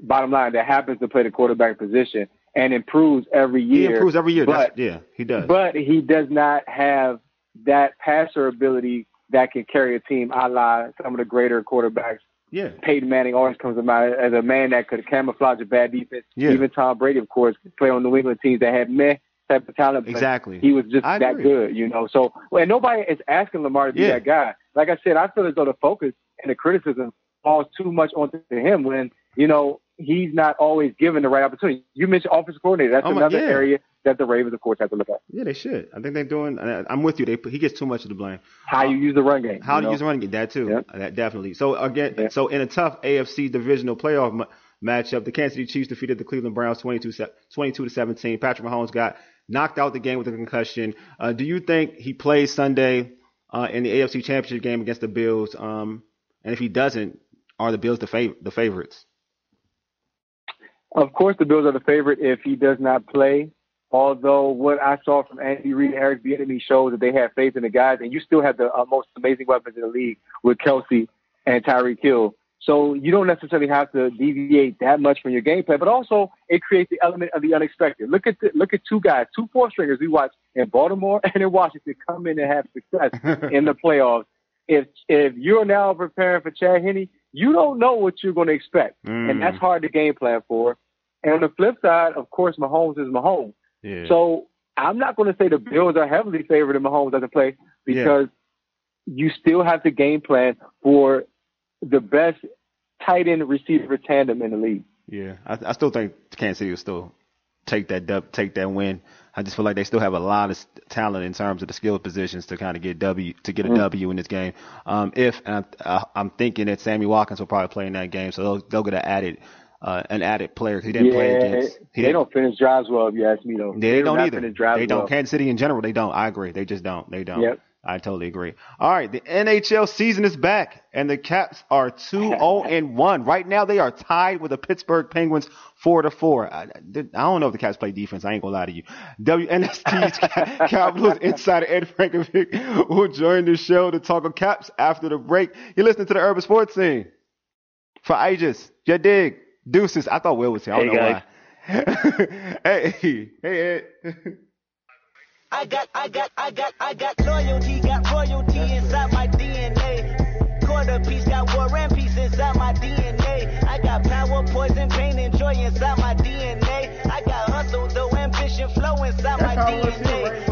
Bottom line, that happens to play the quarterback position and improves every year.
He improves every year. That's,
but-
yeah, he does.
But he does not have that passer ability that can carry a team a la some of the greater quarterbacks.
yeah.
Peyton Manning always comes to mind as a man that could camouflage a bad defense.
Yeah.
Even Tom Brady, of course, could play on New England teams that had meh type of talent.
Exactly.
He was just
I
that
agree.
good, you know. So, and nobody is asking Lamar to be
Yeah.
that guy. Like I said, I feel as though the focus and the criticism falls too much onto him when, you know, he's not always given the right opportunity. You mentioned offensive coordinator. That's
Oh, my-
another
yeah.
area that the Ravens, of course, have to look at.
Yeah, they should. I think they're doing. I'm with you. They he gets too much of the blame.
How you use the run game.
How
you know?
use the run game? That too.
Yep.
That definitely. So again,
Yeah.
so in a tough AFC divisional playoff ma- matchup, the Kansas City Chiefs defeated the Cleveland Browns 22, 22 to 17. Patrick Mahomes got knocked out the game with a concussion. Uh, do you think he plays Sunday uh, in the AFC Championship game against the Bills? Um, and if he doesn't, are the Bills the fav- the favorites?
Of course, the Bills are the favorite if he does not play. Although what I saw from Andy Reid and Eric Bieniemy shows that they have faith in the guys, and you still have the uh, most amazing weapons in the league with Kelce and Tyreek Hill. So you don't necessarily have to deviate that much from your game plan, but also it creates the element of the unexpected. Look at the, look at two guys, two four stringers we watch in Baltimore and in Washington come in and have success in the playoffs. If if you're now preparing for Chad Henne, you don't know what you're going to expect,
Mm.
and that's hard to game plan for. And on the flip side, of course, Mahomes is Mahomes.
Yeah.
So I'm not going to say the Bills are heavily favored in Mahomes doesn't play because you still have to game plan for the best tight end receiver tandem in the league.
Yeah, I, I still think Kansas City will still take that dub, take that win. I just feel like they still have a lot of talent in terms of the skill positions to kind of get W to get a W in this game. Um, if and I, I, I'm thinking that Sammy Watkins will probably play in that game, so they'll they'll get an added uh, an added player 'cause he didn't play against. He
they don't finish drives well, if you ask me though.
They,
do
don't either. They don't.
well.
Kansas City in general, they don't. I agree. They just don't. They don't.
Yep.
I totally agree. All right, the NHL season is back, and the Caps are 2-0 and one. Right now, they are tied with the Pittsburgh Penguins four to four. I, I don't know if the Caps play defense. I ain't gonna lie to you. WNST's Ca- Capitals insider Ed Frankovic will join the show to talk of Caps after the break. You're listening to the Urban Sports Scene. For Aegis, your dig, deuces. I thought Will was here. I don't
Hey,
know
guys.
why. hey, hey, Ed.
I got, I got, I got, I got loyalty, got royalty inside my DNA. Quarter piece, got war and peace inside my DNA. I got power, poison, pain, and joy inside my DNA. I got hustle, though, ambition, flow inside my DNA.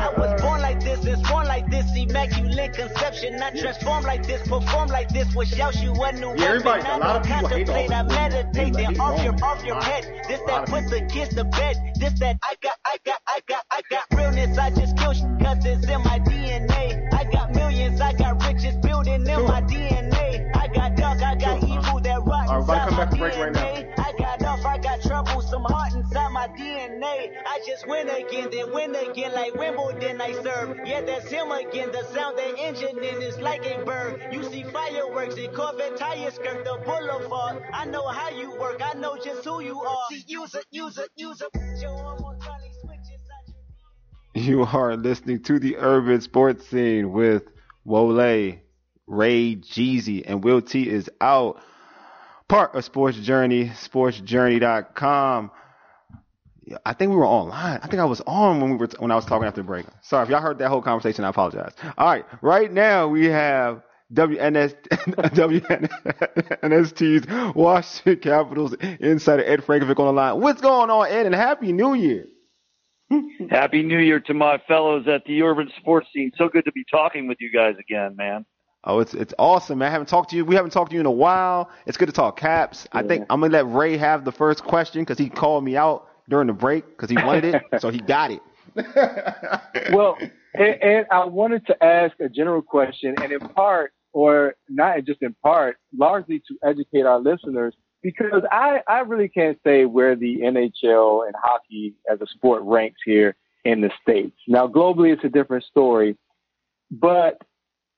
Immaculate conception. I transform like this, perform like this, wish out you a new
Yeah, everybody- a lot of
I
people hate all
I meditate, then off your, off your head. This that puts
people.
against the bed. This that I got, I got, I got, I got realness. I just kill shit cause it's in my DNA. I got millions, I got riches building in my DNA. I got dark, I got evil that rot
All right,
inside
come back to break right now.
I got off, I got trouble, some heart my DNA. I just win again, then win again like Wimbledon I serve. Yeah, that's him again. The sound that engine in is like a bird. You see fireworks and Corvette tires skirt the boulevard. I know how you work, I know just who you are. See, use it, use it, use it. Show 'em on Charlie switches. I just-
You are listening to the Urban Sports Scene with Wole, Ray, Jeezy, and Will T is out. Part of Sports Journey, sportsjourney.com. Yeah, I think we were online. I think I was on when we were when I was talking after the break. Sorry if y'all heard that whole conversation. I apologize. All right, right now we have WNS WNST's Washington Capitals insider Ed Frankovic on the line. What's going on, Ed? And Happy New Year.
Happy New Year to my fellows at the Urban Sports Scene. So good to be talking with you guys again, man.
Oh, it's it's awesome, man. I haven't talked to you. We haven't talked to you in a while. It's good to talk caps. I think I'm gonna let Ray have the first question because he called me out during the break because he wanted it, so he got it.
well, and, and I wanted to ask a general question, and in part, or not just in part, largely to educate our listeners, because I, I really can't say where the NHL and hockey as a sport ranks here in the States. Now, globally, it's a different story, but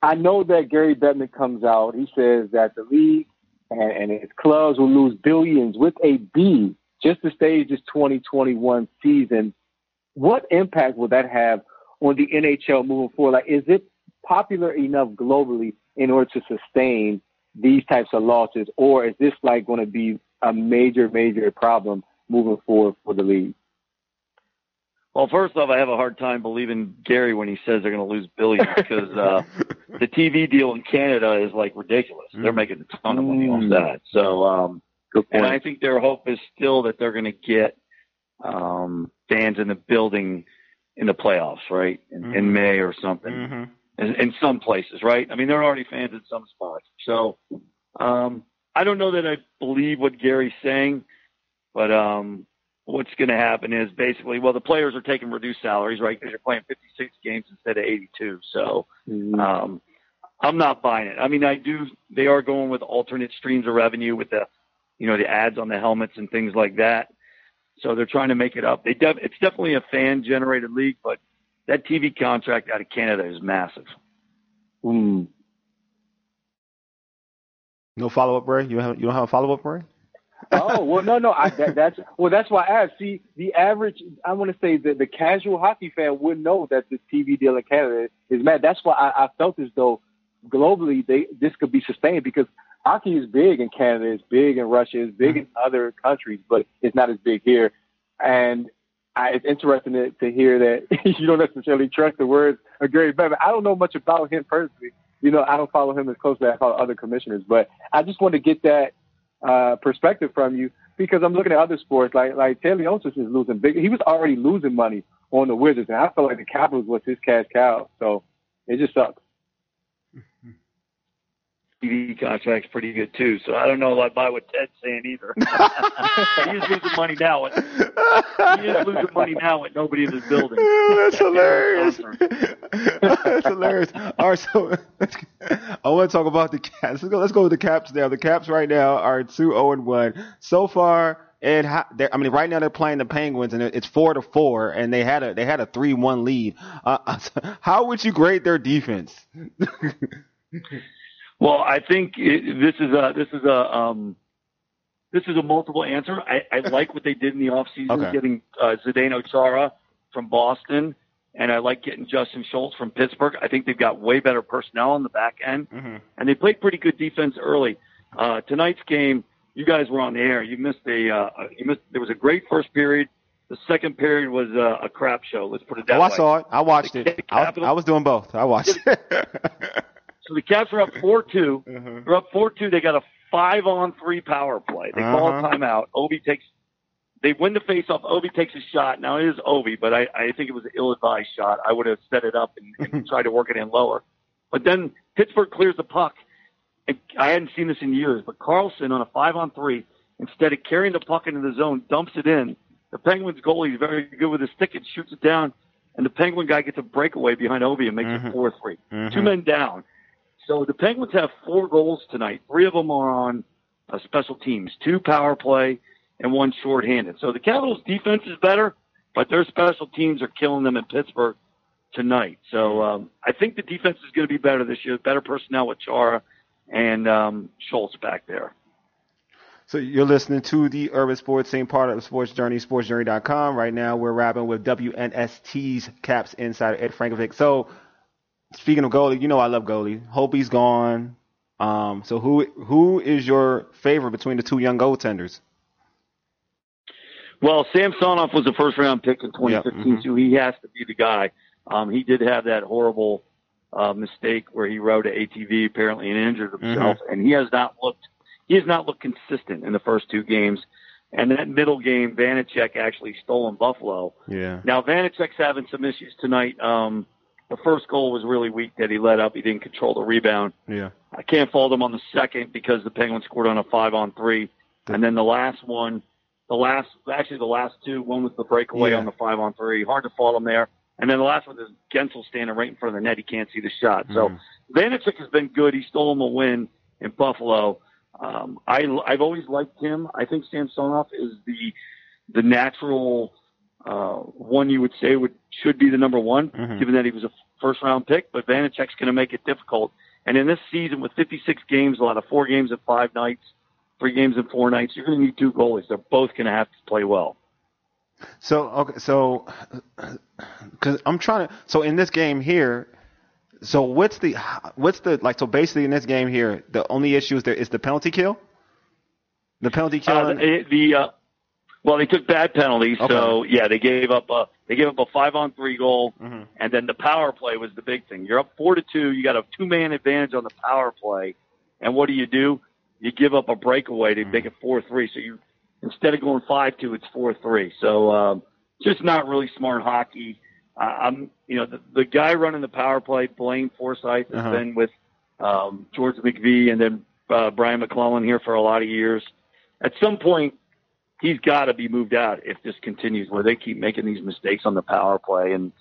I know that Gary Bettman comes out. He says that the league and, and its clubs will lose billions with a B just to stage this 2021 season, what impact will that have on the NHL moving forward? Like, is it popular enough globally in order to sustain these types of losses, or is this like going to be a major, major problem moving forward for the league?
Well, first off, I have a hard time believing Gary when he says they're going to lose billions because uh, the TV deal in Canada is like ridiculous. They're making a ton of money off that. So, um,
Good point.
And I think their hope is still that they're going to get um, fans in the building in the playoffs, right, in,
Mhm.
in May or something.
Mm-hmm.
in, in some places, right? I mean, there are already fans in some spots. So um, I don't know that I believe what Gary's saying, but um, what's going to happen is basically, well, the players are taking reduced salaries, right? Because you're playing 56 games instead of 82. So
Mhm.
um, I'm not buying it. I mean, I do. They are going with alternate streams of revenue with the, you know, the ads on the helmets and things like that. So they're trying to make it up. They def- it's definitely a fan generated league, but that TV contract out of Canada is massive.
Mm.
No follow up, Ray. You don't have, you don't have a follow up, Ray?
oh well, no, no. I, that, that's well, that's why I asked. See, the average, I want to say that the casual hockey fan would know that this TV deal in Canada is mad. That's why I, I felt as though globally they this could be sustained because hockey is big in Canada, it's big in Russia, it's big in other countries, but it's not as big here. And I, it's interesting to, to hear that you don't necessarily trust the words of Gary Bettman. I don't know much about him personally. You know, I don't follow him as closely as I follow other commissioners, but I just want to get that uh, perspective from you because I'm looking at other sports like like Taylor Leonsis is losing big. He was already losing money on the Wizards, and I feel like the Capitals was his cash cow. So it just sucks.
TV contract's pretty good too. So I don't know if I buy what Ted's saying either. he is losing money now. With, he is losing money now with nobody in this building.
That's hilarious. That's hilarious. All right, so I want to talk about the Caps. Let's go. Let's go with the Caps now. The Caps right now are two zero and one so far. They're- I mean, right now they're playing the Penguins, and it's four to four, and they had a they had a three one lead. Uh, how would you grade their defense?
Well, I think it, this is a this is a um, this is a multiple answer. I, I like what they did in the offseason,
Okay.
getting uh, Zdeno Chara from Boston, and I like getting Justin Schultz from Pittsburgh. I think they've got way better personnel on the back end,
Mhm.
and they played pretty good defense early. Uh, tonight's game, you guys were on the air. You missed a uh, you missed. There was a great first period. The second period was uh, a crap show. Let's put it that
Oh,
way.
I saw it. I watched
The
it. I I was doing both. I watched it.
So the Caps are up four two.
Mhm.
They're up four two. They got a five on three power play. They call
Uh-huh.
a timeout. Ovi takes. They win the face off. Ovi takes a shot. Now it is Ovi, but I, I think it was an ill advised shot. I would have set it up and, and tried to work it in lower. But then Pittsburgh clears the puck. I hadn't seen this in years, but Carlson on a five on three, instead of carrying the puck into the zone, dumps it in. The Penguins goalie is very good with his stick and shoots it down. And the Penguin guy gets a breakaway behind Ovi and makes
Mhm.
it four 3
Mhm.
Two men down. So the Penguins have four goals tonight. Three of them are on uh, special teams, two power play, and one shorthanded. So the Capitals' defense is better, but their special teams are killing them in Pittsburgh tonight. So um, I think the defense is going to be better this year. Better personnel with Chara and um, Schultz back there.
So you're listening to the Urban Sports Scene, part of the Sports Journey, sportsjourney.com. Right now we're rapping with WNST's Caps insider Ed Frankovic. So speaking of goalie, you know I love goalie. Hope he's gone. Um, so who who is your favorite between the two young goaltenders?
Well, Samsonov was a first round pick in 2015,
Yeah, mhm.
so he has to be the guy. Um, he did have that horrible uh, mistake where he rode an ATV apparently and injured himself, and he has not looked he has not looked consistent in the first two games. And that middle game, Vanecek actually stole in Buffalo.
Yeah.
Now Vanecek's having some issues tonight. Um, the first goal was really weak that he let up. He didn't control the rebound.
Yeah.
I can't fault him on the second because the Penguins scored on a five on three, and then the last one, the last actually the last two, one was the breakaway
Yeah.
on the five on three. Hard to fault him there, and then the last one is Guentzel standing right in front of the net. He can't see the shot. So
Mhm.
Vanecek has been good. He stole him a win in Buffalo. Um, I I've always liked him. I think Samsonov is the the natural uh, one you would say would should be the number one,
Mhm.
given that he was a first round pick. But Vanecek's going to make it difficult. And in this season, with 56 games, a lot of four games at five nights, three games in four nights. You're going to need two goalies. They're both going to have to play well.
So okay, so because I'm trying to. So in this game here, so what's the what's the like? So basically in this game here, the only issue is there is the penalty kill. The penalty kill.
Uh, the, the uh, well, they took bad penalties,
Okay.
so yeah, they gave up a they gave up a five on three goal,
Mhm.
and then the power play was the big thing. You're up four to two. You got a two man advantage on the power play, and what do you do? You give up a breakaway to make it four three. So you instead of going five two, it's four three. So um, just not really smart hockey. Uh, I'm you know the, the guy running the power play, Blaine Forsythe, has
Uh-huh.
been with um, George McPhee and then uh, Brian MacLellan here for a lot of years. At some point, he's got to be moved out if this continues where they keep making these mistakes on the power play and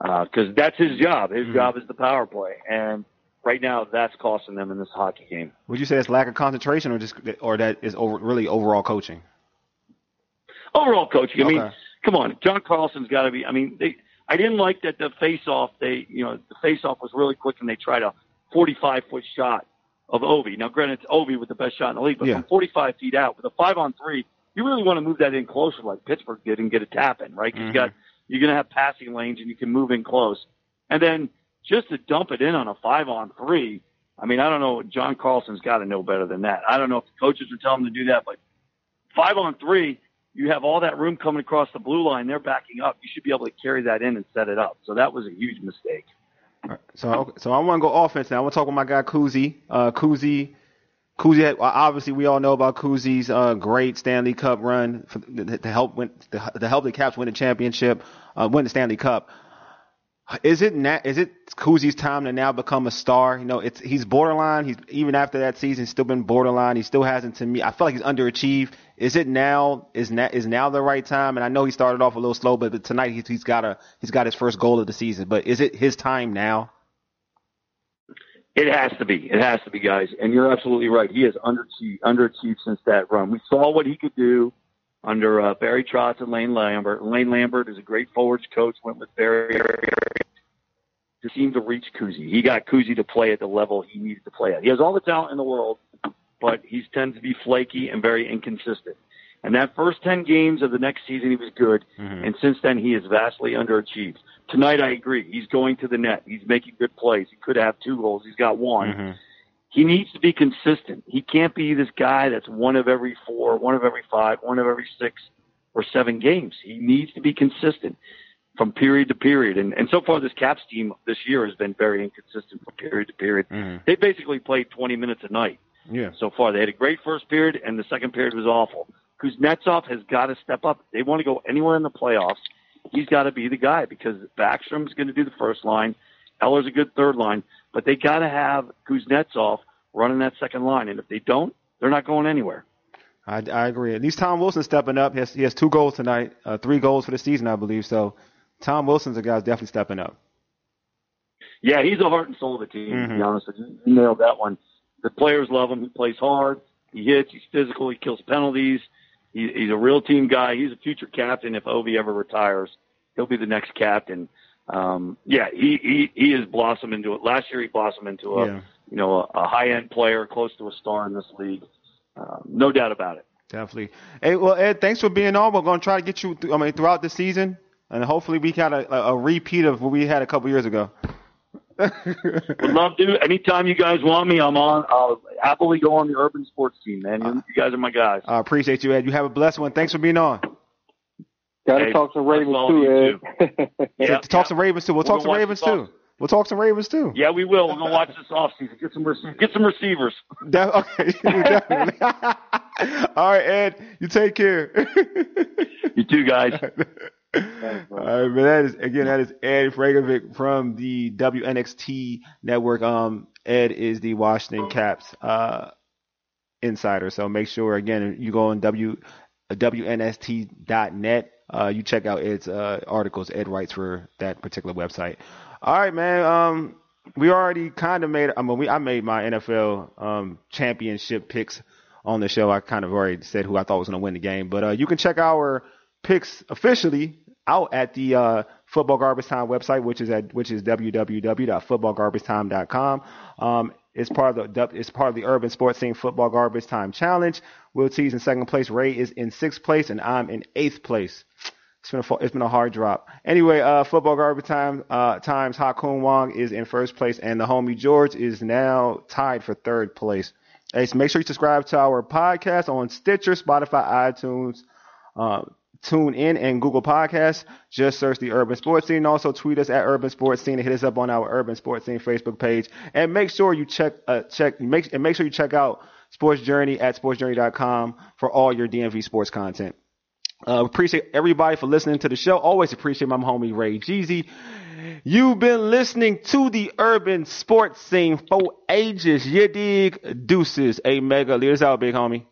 because that's his job his
Mhm.
job is the power play and right now that's costing them in this hockey game
Would you say it's lack of concentration, or just or that is over really overall coaching?
Overall coaching i mean come on john carlson's got to be i mean they i didn't like that the face off they you know the face off was really quick and they tried a 45 foot shot of Ovi. Now, granted, it's Ovi with the best shot in the league, but
Yeah.
from 45 feet out with a five on three, you really want to move that in closer like Pittsburgh did and get a tap in, right? 'Cause
Mhm.
You got you're going to have passing lanes and you can move in close, and then just to dump it in on a five on three. I mean, I don't know. John Carlson's got to know better than that. I don't know if the coaches are telling him to do that, but five on three, you have all that room coming across the blue line. They're backing up. You should be able to carry that in and set it up. So that was a huge mistake.
So so I want to go offense now. I want to talk with my guy Kuzi. Uh, Kuzi, Kuzi. Obviously, we all know about Kuzi's uh, great Stanley Cup run for, to help win to help the Caps win the championship, uh, win the Stanley Cup. Is it na- is it Kuzi's time to now become a star? You know, it's he's borderline. He's even after that season, still been borderline. He still hasn't to me. I feel like he's underachieved. Is it now? Is now is now the right time? And I know he started off a little slow, but, but tonight he's, he's got a he's got his first goal of the season. But is it his time now?
It has to be. It has to be, guys. And you're absolutely right. He has underachieved, underachieved since that run. We saw what he could do under uh, Barry Trotz and Lane Lambert. Lane Lambert is a great forwards coach. Went with Barry to seem to reach Kuzi. He got Kuzi to play at the level he needed to play at. He has all the talent in the world, but he tends to be flaky and very inconsistent. And that first 10 games of the next season, he was good.
Mhm.
And since then, he has vastly underachieved. Tonight, I agree. He's going to the net. He's making good plays. He could have two goals. He's got one.
Mhm.
He needs to be consistent. He can't be this guy that's one of every four, one of every five, one of every six or seven games. He needs to be consistent from period to period. And, and so far, this Caps team this year has been very inconsistent from period to period.
Mhm.
They basically played 20 minutes a night
Yeah.
so far. They had a great first period, and the second period was awful. Kuznetsov has got to step up. They want to go anywhere in the playoffs. He's got to be the guy because Backstrom's going to do the first line. Eller's a good third line, but they got to have Kuznetsov running that second line. And if they don't, they're not going anywhere.
I, I agree. At least Tom Wilson stepping up. He has, he has two goals tonight, uh, three goals for the season, I believe. So Tom Wilson's a guy who's definitely stepping up.
Yeah, he's the heart and soul of the team. To be
Mhm.
honest you nailed that one. The players love him. He plays hard. He hits. He's physical. He kills penalties. He, he's a real team guy. He's a future captain. If Ovi ever retires, he'll be the next captain. Um, yeah, he, he he has blossomed into it. Last year, he blossomed into a
Yeah.
you know a, a high end player, close to a star in this league. Um, no doubt about it.
Definitely. Hey, well, Ed, thanks for being on. We're going to try to get you, th- I mean, throughout the season, and hopefully we got a, a, a repeat of what we had a couple years ago.
Would love to. Anytime you guys want me, I'm on. I'll happily go on the urban sports team, man. You, you guys are my guys.
I appreciate you, Ed. You have a blessed one. Thanks for being on.
Got to
Hey,
talk some Ravens too,
you
Ed.
Yeah,
talk
yeah.
some Ravens too. We'll talk
gonna
some Ravens too. We'll talk some Ravens too.
Yeah, we will. We're gonna watch this offseason. Get some rec- get some receivers.
De- okay, definitely. All right, Ed. You take care.
You too, guys.
All right, but that is again that is Ed Frankovic from the WNST network. Um, Ed is the Washington Caps uh insider, so make sure again you go on w WNST.net. Uh, you check out Ed's uh, articles. Ed writes for that particular website. All right, man. Um, we already kind of made. I mean, we I made my NFL um championship picks on the show. I kind of already said who I thought was going to win the game, but uh, you can check our picks officially out at the uh, Football Garbage Time website, which is at which is www.footballgarbagetime.com. Um, It's part of the it's part of the Urban Sports Scene Football Garbage Time Challenge. Will T's in second place. Ray is in sixth place, and I'm in eighth place. It's been a it's been a hard drop. Anyway, uh, football garbage time uh, times Hakun Wong is in first place, and the homie George is now tied for third place. Hey, so make sure you subscribe to our podcast on Stitcher, Spotify, iTunes, uh, Tune in and Google Podcasts. Just search the Urban Sports Scene. Also tweet us at Urban Sports Scene and hit us up on our Urban Sports Scene Facebook page. And make sure you check uh, check make and make sure you check out Sports Journey at sportsjourney.com for all your DMV sports content. Uh, appreciate everybody for listening to the show. Always appreciate my homie Ray Jeezy. You've been listening to the Urban Sports Scene for ages. You dig? Deuces. A mega. Leaders out, big homie.